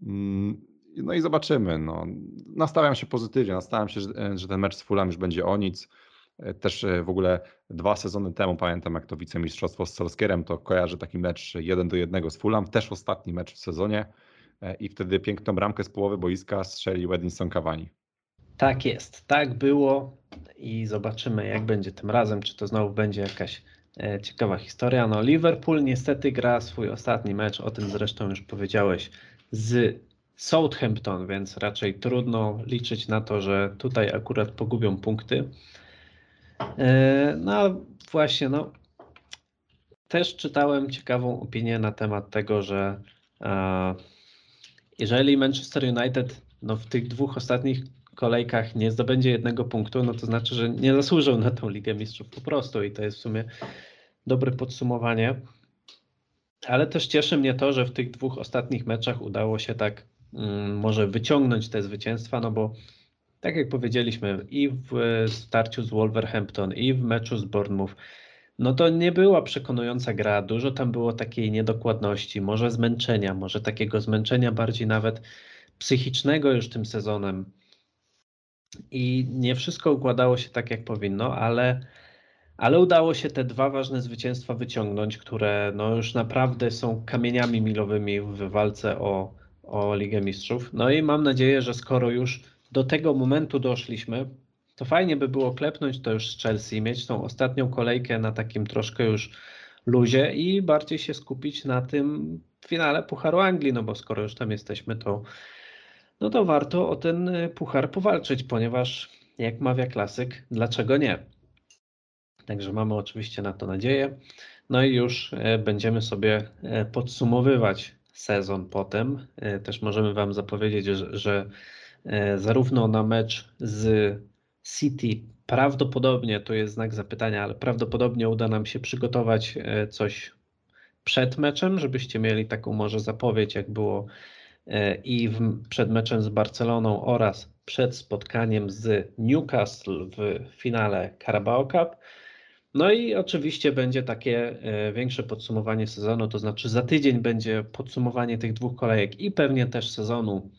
mm, no i zobaczymy, no. nastawiam się pozytywnie, nastawiam się, że, że ten mecz z Fulham już będzie o nic, E, też e, w ogóle dwa sezony temu, pamiętam jak to wicemistrzostwo z Solskierem, to kojarzę taki mecz 1 do 1 z Fulham, też ostatni mecz w sezonie e, i wtedy piękną bramkę z połowy boiska strzelił Edinson Cavani. Tak jest, tak było i zobaczymy jak będzie tym razem, czy to znowu będzie jakaś ciekawa historia. No Liverpool niestety gra swój ostatni mecz, o tym zresztą już powiedziałeś, z Southampton, więc raczej trudno liczyć na to, że tutaj akurat pogubią punkty. E, no właśnie, no też czytałem ciekawą opinię na temat tego, że e, jeżeli Manchester United no, w tych dwóch ostatnich kolejkach nie zdobędzie jednego punktu, no to znaczy, że nie zasłużył na tą Ligę Mistrzów po prostu i to jest w sumie dobre podsumowanie. Ale też cieszy mnie to, że w tych dwóch ostatnich meczach udało się tak mm, może wyciągnąć te zwycięstwa, no bo tak jak powiedzieliśmy, i w starciu z Wolverhampton, i w meczu z Bournemouth, no to nie była przekonująca gra. Dużo tam było takiej niedokładności, może zmęczenia, może takiego zmęczenia bardziej nawet psychicznego już tym sezonem. I nie wszystko układało się tak, jak powinno, ale, ale udało się te dwa ważne zwycięstwa wyciągnąć, które no już naprawdę są kamieniami milowymi w walce o, o Ligę Mistrzów. No i mam nadzieję, że skoro już do tego momentu doszliśmy, to fajnie by było klepnąć to już z Chelsea, mieć tą ostatnią kolejkę na takim troszkę już luzie i bardziej się skupić na tym finale Pucharu Anglii, no bo skoro już tam jesteśmy, to no to warto o ten puchar powalczyć, ponieważ jak mawia klasyk, dlaczego nie? Także mamy oczywiście na to nadzieję. No i już e, będziemy sobie e, podsumowywać sezon potem. Też możemy Wam zapowiedzieć, że, że zarówno na mecz z City prawdopodobnie, to jest znak zapytania, ale prawdopodobnie uda nam się przygotować coś przed meczem, żebyście mieli taką może zapowiedź, jak było E, i w, przed meczem z Barceloną oraz przed spotkaniem z Newcastle w finale Carabao Cup. No i oczywiście będzie takie e, większe podsumowanie sezonu, to znaczy za tydzień będzie podsumowanie tych dwóch kolejek i pewnie też sezonu.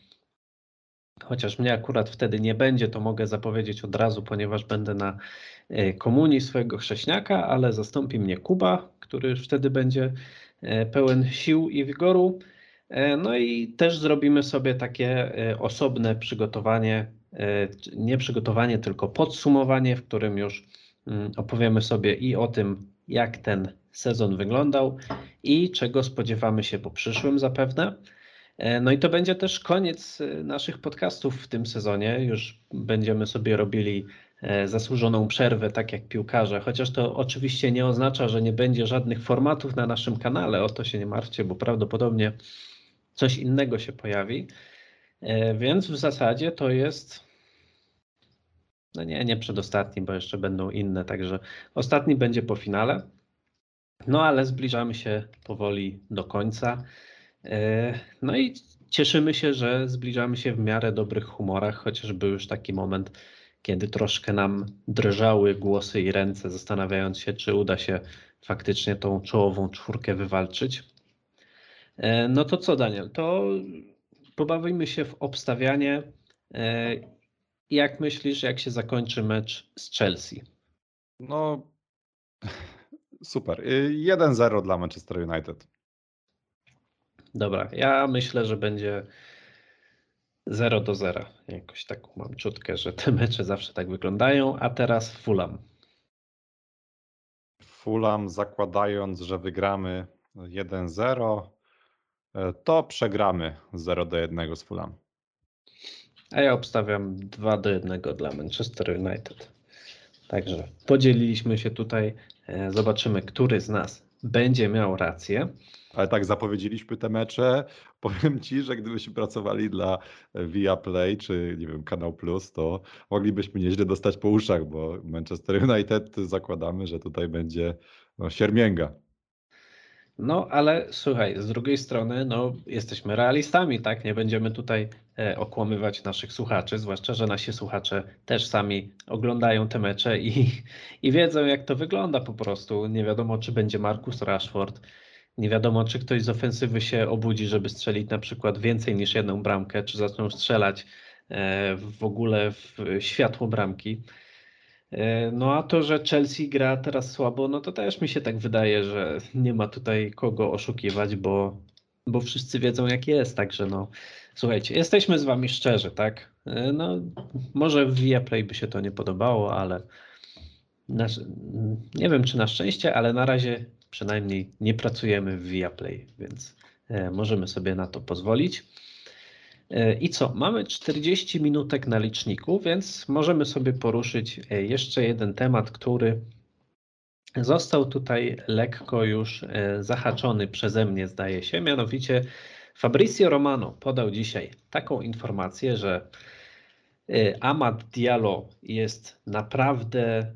Chociaż mnie akurat wtedy nie będzie, to mogę zapowiedzieć od razu, ponieważ będę na e, komunii swojego chrześniaka, ale zastąpi mnie Kuba, który wtedy będzie pełen sił i wigoru. E, no i też zrobimy sobie takie e, osobne przygotowanie, e, nie przygotowanie, tylko podsumowanie, w którym już mm, opowiemy sobie i o tym, jak ten sezon wyglądał i czego spodziewamy się po przyszłym zapewne. No i to będzie też koniec naszych podcastów w tym sezonie. Już będziemy sobie robili zasłużoną przerwę, tak jak piłkarze, chociaż to oczywiście nie oznacza, że nie będzie żadnych formatów na naszym kanale. O to się nie martwcie, bo prawdopodobnie coś innego się pojawi. E, więc w zasadzie to jest. No nie, nie przedostatni, bo jeszcze będą inne, także ostatni będzie po finale. No ale zbliżamy się powoli do końca. E, no i cieszymy się, że zbliżamy się w miarę dobrych humorach, chociaż był już taki moment, kiedy troszkę nam drżały głosy i ręce, zastanawiając się, czy uda się faktycznie tą czołową czwórkę wywalczyć. E, no to co, Daniel? To pobawimy się w obstawianie. E, jak myślisz, jak się zakończy mecz z Chelsea? No, super. 1-0 y, dla Manchester United. Dobra, ja myślę, że będzie 0 do 0. Jakoś taką mam czutkę, że te mecze zawsze tak wyglądają. A teraz Fulham. Fulham zakładając, że wygramy 1-0, E, to przegramy 0 do 1 z Fulham. A ja obstawiam 2 do 1 dla Manchester United. Także podzieliliśmy się tutaj. E, zobaczymy, który z nas będzie miał rację. Ale tak zapowiedzieliśmy te mecze. *laughs* Powiem Ci, że gdybyśmy pracowali dla Viaplay czy nie wiem, Kanał Plus, to moglibyśmy nieźle dostać po uszach, bo Manchester United zakładamy, że tutaj będzie no, siermięga. No, ale słuchaj, z drugiej strony, no, jesteśmy realistami, tak? Nie będziemy tutaj e, okłamywać naszych słuchaczy, zwłaszcza, że nasi słuchacze też sami oglądają te mecze i, *laughs* i wiedzą, jak to wygląda po prostu. Nie wiadomo, czy będzie Marcus Rashford, nie wiadomo, czy ktoś z ofensywy się obudzi, żeby strzelić na przykład więcej niż jedną bramkę, czy zaczną strzelać e, w ogóle w światło bramki. E, no a to, że Chelsea gra teraz słabo, no to też mi się tak wydaje, że nie ma tutaj kogo oszukiwać, bo, bo wszyscy wiedzą jak jest, także no słuchajcie, jesteśmy z wami szczerzy, tak? E, no może w Viaplay by się to nie podobało, ale na, nie wiem czy na szczęście, ale na razie przynajmniej nie pracujemy w Viaplay, więc e, możemy sobie na to pozwolić. E, I co? Mamy 40 minutek na liczniku, więc możemy sobie poruszyć e, jeszcze jeden temat, który został tutaj lekko już zahaczony przeze mnie, zdaje się. Mianowicie Fabrizio Romano podał dzisiaj taką informację, że Amad Diallo jest naprawdę,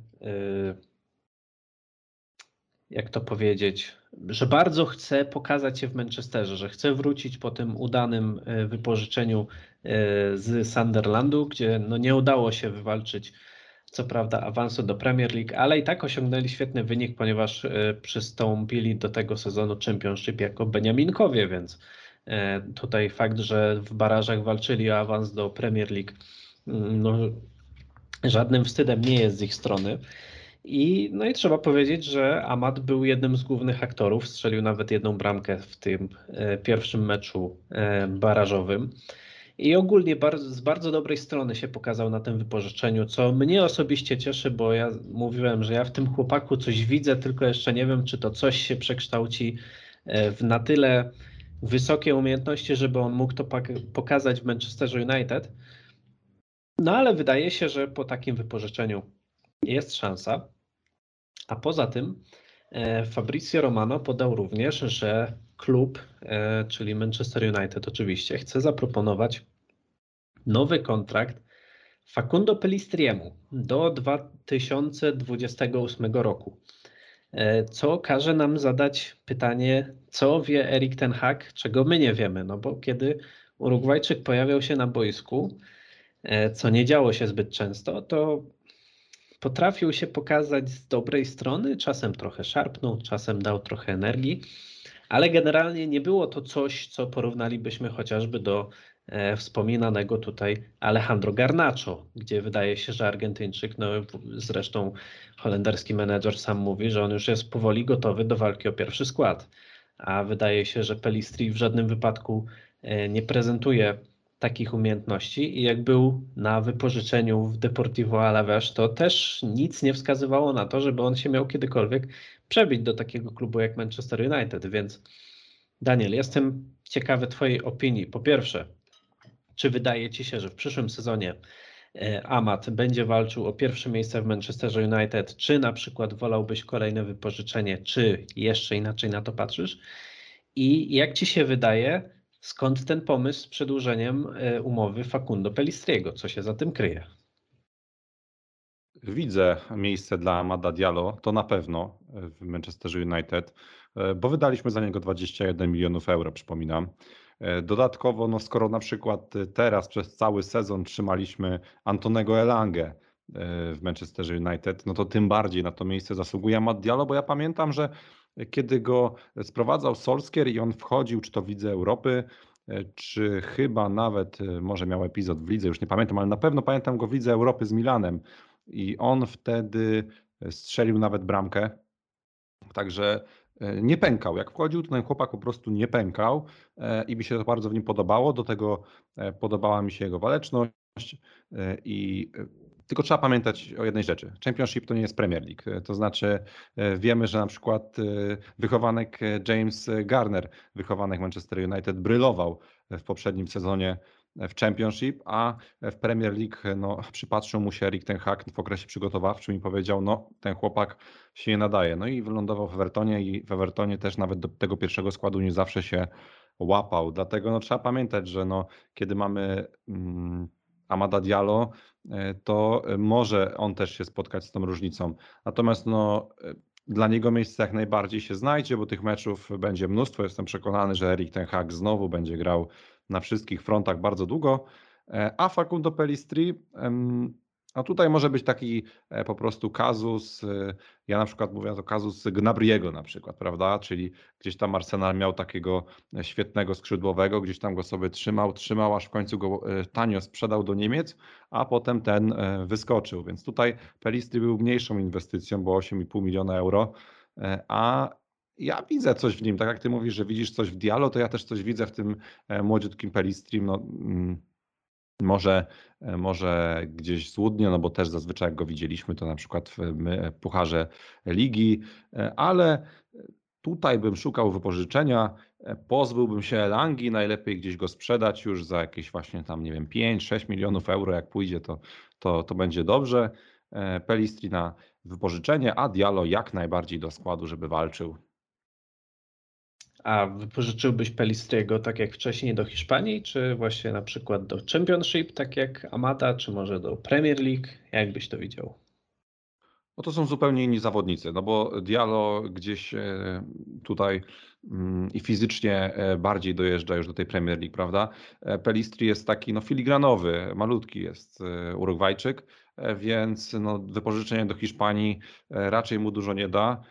jak to powiedzieć, że bardzo chce pokazać się w Manchesterze, że chce wrócić po tym udanym y, wypożyczeniu z Sunderlandu, gdzie no nie udało się wywalczyć co prawda awansu do Premier League, ale i tak osiągnęli świetny wynik, ponieważ przystąpili do tego sezonu Championship jako Beniaminkowie, więc tutaj fakt, że w barażach walczyli o awans do Premier League no, żadnym wstydem nie jest z ich strony. I, no i trzeba powiedzieć, że Amat był jednym z głównych aktorów, strzelił nawet jedną bramkę w tym e, pierwszym meczu e, barażowym. I ogólnie bardzo, z bardzo dobrej strony się pokazał na tym wypożyczeniu, co mnie osobiście cieszy, bo ja mówiłem, że ja w tym chłopaku coś widzę, tylko jeszcze nie wiem, czy to coś się przekształci e, w na tyle wysokie umiejętności, żeby on mógł to pokazać w Manchester United. No ale wydaje się, że po takim wypożyczeniu jest szansa. A poza tym e, Fabrizio Romano podał również, że klub, e, czyli Manchester United oczywiście, chce zaproponować nowy kontrakt Facundo Pellistriemu do 2028 roku. E, co każe nam zadać pytanie, co wie Erik Ten Hag, czego my nie wiemy, no bo kiedy Urugwajczyk pojawiał się na boisku, co nie działo się zbyt często, to potrafił się pokazać z dobrej strony, czasem trochę szarpnął, czasem dał trochę energii, ale generalnie nie było to coś, co porównalibyśmy chociażby do e, wspominanego tutaj Alejandro Garnacho, gdzie wydaje się, że Argentyńczyk, no zresztą holenderski menedżer sam mówi, że on już jest powoli gotowy do walki o pierwszy skład, a wydaje się, że Pelistri w żadnym wypadku e, nie prezentuje takich umiejętności i jak był na wypożyczeniu w Deportivo Alaves, to też nic nie wskazywało na to, żeby on się miał kiedykolwiek przebić do takiego klubu jak Manchester United, więc Daniel, jestem ciekawy Twojej opinii. Po pierwsze, czy wydaje Ci się, że w przyszłym sezonie e, Amat będzie walczył o pierwsze miejsce w Manchester United, czy na przykład wolałbyś kolejne wypożyczenie, czy jeszcze inaczej na to patrzysz? I jak Ci się wydaje, Skąd ten pomysł z przedłużeniem e, umowy Facundo Pelistriego? Co się za tym kryje? Widzę miejsce dla Amada Diallo, to na pewno w Manchester United, e, bo wydaliśmy za niego 21 milionów euro, przypominam. E, dodatkowo, no skoro na przykład teraz przez cały sezon trzymaliśmy Antonego Elangę w Manchester United, no to tym bardziej na to miejsce zasługuje Amad Diallo, bo ja pamiętam, że kiedy go sprowadzał Solskier i on wchodził, czy to w Lidze Europy, e, czy chyba nawet e, może miał epizod w lidze, już nie pamiętam, ale na pewno pamiętam go w Lidze Europy z Milanem i on wtedy strzelił nawet bramkę. Także e, nie pękał. Jak wchodził, to ten chłopak po prostu nie pękał i mi się to bardzo w nim podobało. Do tego podobała mi się jego waleczność i tylko trzeba pamiętać o jednej rzeczy. Championship to nie jest Premier League. To znaczy e, wiemy, że na przykład e, wychowanek e, James Garner, wychowanek Manchester United brylował w poprzednim sezonie w Championship, a w Premier League no, przypatrzył mu się Erik Ten Hag w okresie przygotowawczym i powiedział, no ten chłopak się nie nadaje. No i wylądował w Evertonie i w Evertonie też nawet do tego pierwszego składu nie zawsze się łapał. Dlatego no, trzeba pamiętać, że no, kiedy mamy mm, Amada Diallo, e, to może on też się spotkać z tą różnicą. Natomiast no, e, dla niego miejsce jak najbardziej się znajdzie, bo tych meczów będzie mnóstwo. Jestem przekonany, że Erik Ten Hag znowu będzie grał na wszystkich frontach bardzo długo. E, a Facundo Pellistri a tutaj może być taki e, po prostu kazus, e, ja na przykład mówię to kazus Gnabriego na przykład, prawda? Czyli gdzieś tam Arsenal miał takiego e, świetnego skrzydłowego, gdzieś tam go sobie trzymał, trzymał, aż w końcu go tanio sprzedał do Niemiec, a potem ten wyskoczył. Więc tutaj Pelistri był mniejszą inwestycją, bo 8,5 miliona euro, a ja widzę coś w nim. Tak jak ty mówisz, że widzisz coś w Dialo, to ja też coś widzę w tym młodziutkim Pelistrim. No, mm, może, e, może gdzieś złudnie, no bo też zazwyczaj jak go widzieliśmy, to na przykład w Pucharze Ligi, e, ale tutaj bym szukał wypożyczenia, e, pozbyłbym się Elangi, najlepiej gdzieś go sprzedać już za jakieś właśnie tam, nie wiem, 5-6 milionów euro, jak pójdzie, to, to, to będzie dobrze. Pelistri na wypożyczenie, a Diallo jak najbardziej do składu, żeby walczył. A wypożyczyłbyś Pelistriego tak jak wcześniej do Hiszpanii, czy właśnie na przykład do Championship, tak jak Amata, czy może do Premier League? Jak byś to widział? No to są zupełnie inni zawodnicy, no bo Diallo gdzieś e, tutaj mm, i fizycznie e, bardziej dojeżdża już do tej Premier League, prawda? E, Pelistri jest taki no filigranowy, malutki jest Urugwajczyk, więc no, wypożyczenie do Hiszpanii raczej mu dużo nie da.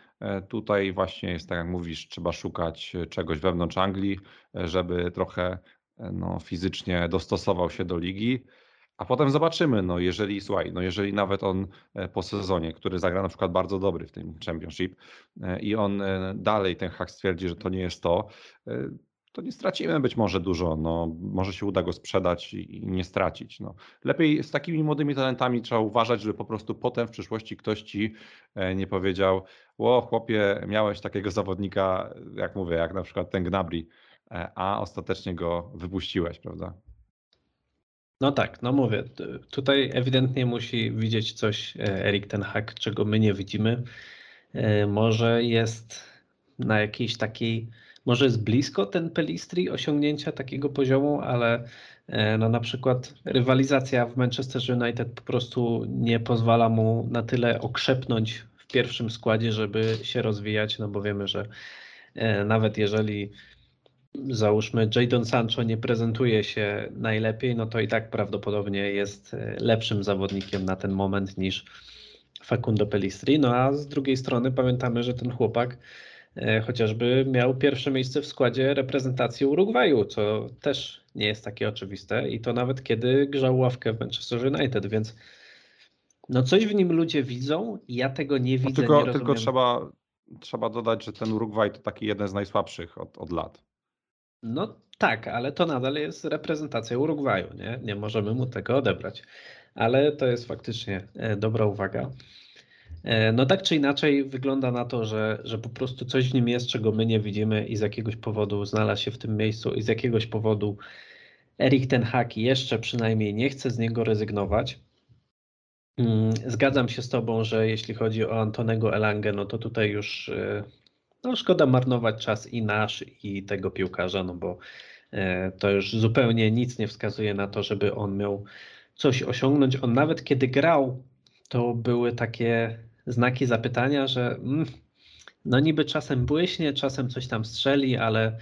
Tutaj właśnie jest tak jak mówisz, trzeba szukać czegoś wewnątrz Anglii, żeby trochę no, fizycznie dostosował się do ligi. A potem zobaczymy, no jeżeli, słuchaj, no jeżeli nawet on e, po sezonie, który zagra na przykład bardzo dobry w tym Championship e, i on e, dalej ten hak stwierdzi, że to nie jest to, to nie stracimy być może dużo, no może się uda go sprzedać i nie stracić. No. Lepiej z takimi młodymi talentami trzeba uważać, żeby po prostu potem w przyszłości ktoś ci nie powiedział, o chłopie, miałeś takiego zawodnika, jak mówię, jak na przykład ten Gnabry, a ostatecznie go wypuściłeś, prawda? No tak, no mówię, tutaj ewidentnie musi widzieć coś e, Erik ten Hag, czego my nie widzimy. E, może jest na jakiejś takiej, może jest blisko ten Pelistri osiągnięcia takiego poziomu, ale e, no na przykład rywalizacja w Manchester United po prostu nie pozwala mu na tyle okrzepnąć w pierwszym składzie, żeby się rozwijać, no bo wiemy, że nawet jeżeli załóżmy Jadon Sancho nie prezentuje się najlepiej, no to i tak prawdopodobnie jest e, lepszym zawodnikiem na ten moment niż Facundo Pellistri. No a z drugiej strony pamiętamy, że ten chłopak e, chociażby miał pierwsze miejsce w składzie reprezentacji Urugwaju, co też nie jest takie oczywiste i to nawet kiedy grzał ławkę w Manchester United, więc no coś w nim ludzie widzą, ja tego nie no widzę. tylko, nie tylko trzeba, trzeba dodać, że ten Urugwaj to taki jeden z najsłabszych od, od lat. No tak, ale to nadal jest reprezentacja Urugwaju, nie? Nie możemy mu tego odebrać. Ale to jest faktycznie e, dobra uwaga. E, no tak czy inaczej wygląda na to, że, że po prostu coś w nim jest, czego my nie widzimy i z jakiegoś powodu znalazł się w tym miejscu i z jakiegoś powodu Erik ten Hag jeszcze przynajmniej nie chce z niego rezygnować. Mm, zgadzam się z Tobą, że jeśli chodzi o Antonego Elangę, no to tutaj już e, no szkoda marnować czas i nasz, i tego piłkarza, no bo e, to już zupełnie nic nie wskazuje na to, żeby on miał coś osiągnąć. On nawet kiedy grał, to były takie znaki zapytania, że mm, no niby czasem błyśnie, czasem coś tam strzeli, ale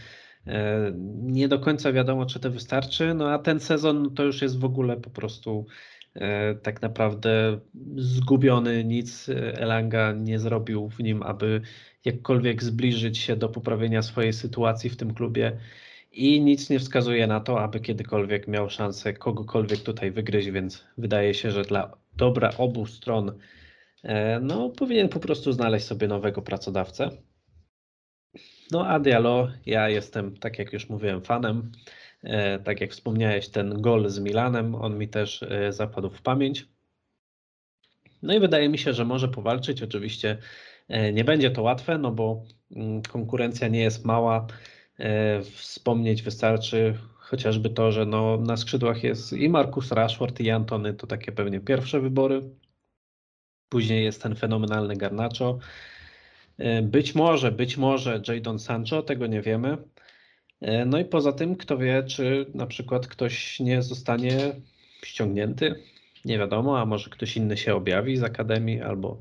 e, nie do końca wiadomo, czy to wystarczy. No a ten sezon to już jest w ogóle po prostu e, tak naprawdę zgubiony. Nic Elanga nie zrobił w nim, aby jakkolwiek zbliżyć się do poprawienia swojej sytuacji w tym klubie i nic nie wskazuje na to, aby kiedykolwiek miał szansę kogokolwiek tutaj wygryźć, więc wydaje się, że dla dobra obu stron no, powinien po prostu znaleźć sobie nowego pracodawcę. No a Diallo, ja jestem, tak jak już mówiłem, fanem. E, tak jak wspomniałeś, ten gol z Milanem, on mi też e, zapadł w pamięć. No i wydaje mi się, że może powalczyć. Oczywiście E, nie będzie to łatwe, no bo mm, konkurencja nie jest mała. E, wspomnieć wystarczy chociażby to, że no na skrzydłach jest i Marcus Rashford i Antony, to takie pewnie pierwsze wybory. Później jest ten fenomenalny Garnacho. E, być może, być może Jadon Sancho, tego nie wiemy. No i poza tym, kto wie, czy na przykład ktoś nie zostanie ściągnięty, nie wiadomo, a może ktoś inny się objawi z akademii, albo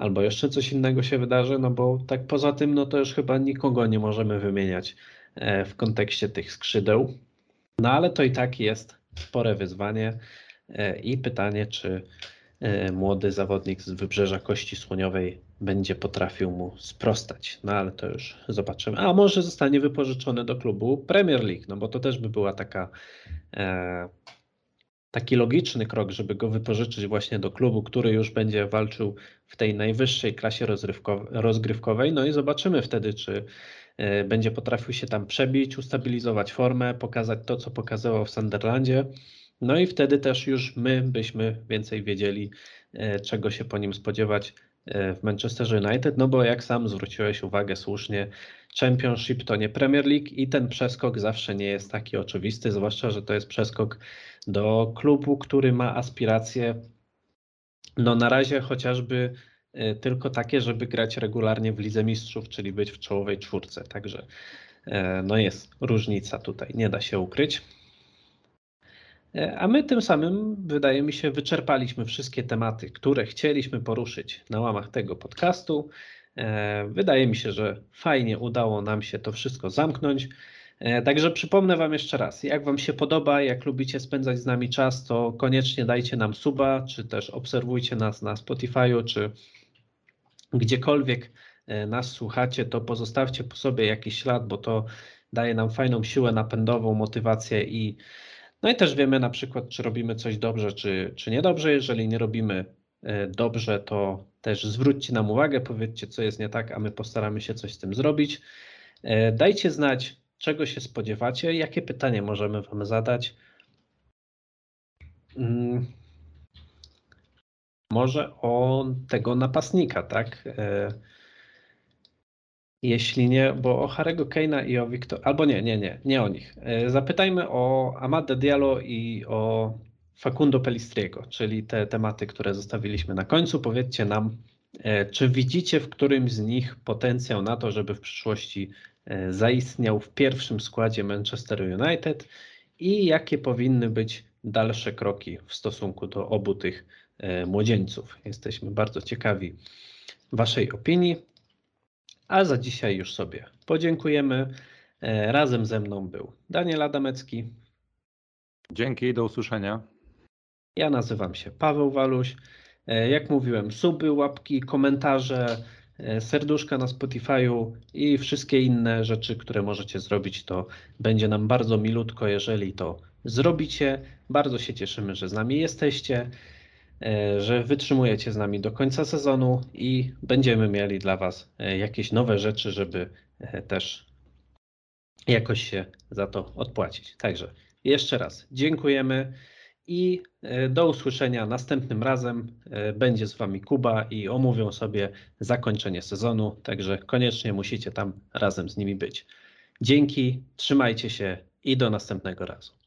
albo jeszcze coś innego się wydarzy, no bo tak poza tym, no to już chyba nikogo nie możemy wymieniać e, w kontekście tych skrzydeł. No ale to i tak jest spore wyzwanie e, i pytanie, czy e, młody zawodnik z wybrzeża Kości Słoniowej będzie potrafił mu sprostać. No ale to już zobaczymy. A może zostanie wypożyczony do klubu Premier League, no bo to też by była taka taki logiczny krok, żeby go wypożyczyć właśnie do klubu, który już będzie walczył w tej najwyższej klasie rozgrywkowej. No i zobaczymy wtedy, czy e, będzie potrafił się tam przebić, ustabilizować formę, pokazać to, co pokazywał w Sunderlandzie. No i wtedy też już my byśmy więcej wiedzieli, e, czego się po nim spodziewać e, w Manchester United, no bo jak sam zwróciłeś uwagę słusznie, Championship to nie Premier League i ten przeskok zawsze nie jest taki oczywisty, zwłaszcza, że to jest przeskok do klubu, który ma aspiracje, no na razie chociażby e, tylko takie, żeby grać regularnie w Lidze Mistrzów, czyli być w czołowej czwórce. Także no jest różnica tutaj, nie da się ukryć. E, A my tym samym, wydaje mi się, wyczerpaliśmy wszystkie tematy, które chcieliśmy poruszyć na łamach tego podcastu. E, Wydaje mi się, że fajnie udało nam się to wszystko zamknąć. E, Także przypomnę Wam jeszcze raz, jak Wam się podoba, jak lubicie spędzać z nami czas, to koniecznie dajcie nam suba, czy też obserwujcie nas na Spotify'u, czy gdziekolwiek nas słuchacie, to pozostawcie po sobie jakiś ślad, bo to daje nam fajną siłę napędową, motywację i no i też wiemy na przykład, czy robimy coś dobrze, czy, czy niedobrze. Jeżeli nie robimy e, dobrze, to też zwróćcie nam uwagę, powiedzcie, co jest nie tak, a my postaramy się coś z tym zrobić. E, Dajcie znać, czego się spodziewacie, jakie pytanie możemy Wam zadać. Mm, Może o tego napastnika, tak? Jeśli nie, bo o Harego Kane'a i o Wiktor... Albo nie, nie, nie, nie o nich. E, Zapytajmy o Amade Diallo i o Facundo Pelistriego, czyli te tematy, które zostawiliśmy na końcu. Powiedzcie nam, e, czy widzicie w którymś z nich potencjał na to, żeby w przyszłości e, zaistniał w pierwszym składzie Manchester United i jakie powinny być dalsze kroki w stosunku do obu tych młodzieńców. Jesteśmy bardzo ciekawi Waszej opinii. A za dzisiaj już sobie podziękujemy. E, Razem ze mną był Daniel Adamecki. Dzięki, do usłyszenia. Ja nazywam się Paweł Waluś. E, Jak mówiłem, suby, łapki, komentarze, e, serduszka na Spotify'u i wszystkie inne rzeczy, które możecie zrobić, to będzie nam bardzo milutko, jeżeli to zrobicie. Bardzo się cieszymy, że z nami jesteście, że wytrzymujecie z nami do końca sezonu i będziemy mieli dla Was e, jakieś nowe rzeczy, żeby e, też jakoś się za to odpłacić. Także jeszcze raz dziękujemy i e, do usłyszenia następnym razem. E, Będzie z Wami Kuba i omówią sobie zakończenie sezonu, także koniecznie musicie tam razem z nimi być. Dzięki, trzymajcie się i do następnego razu.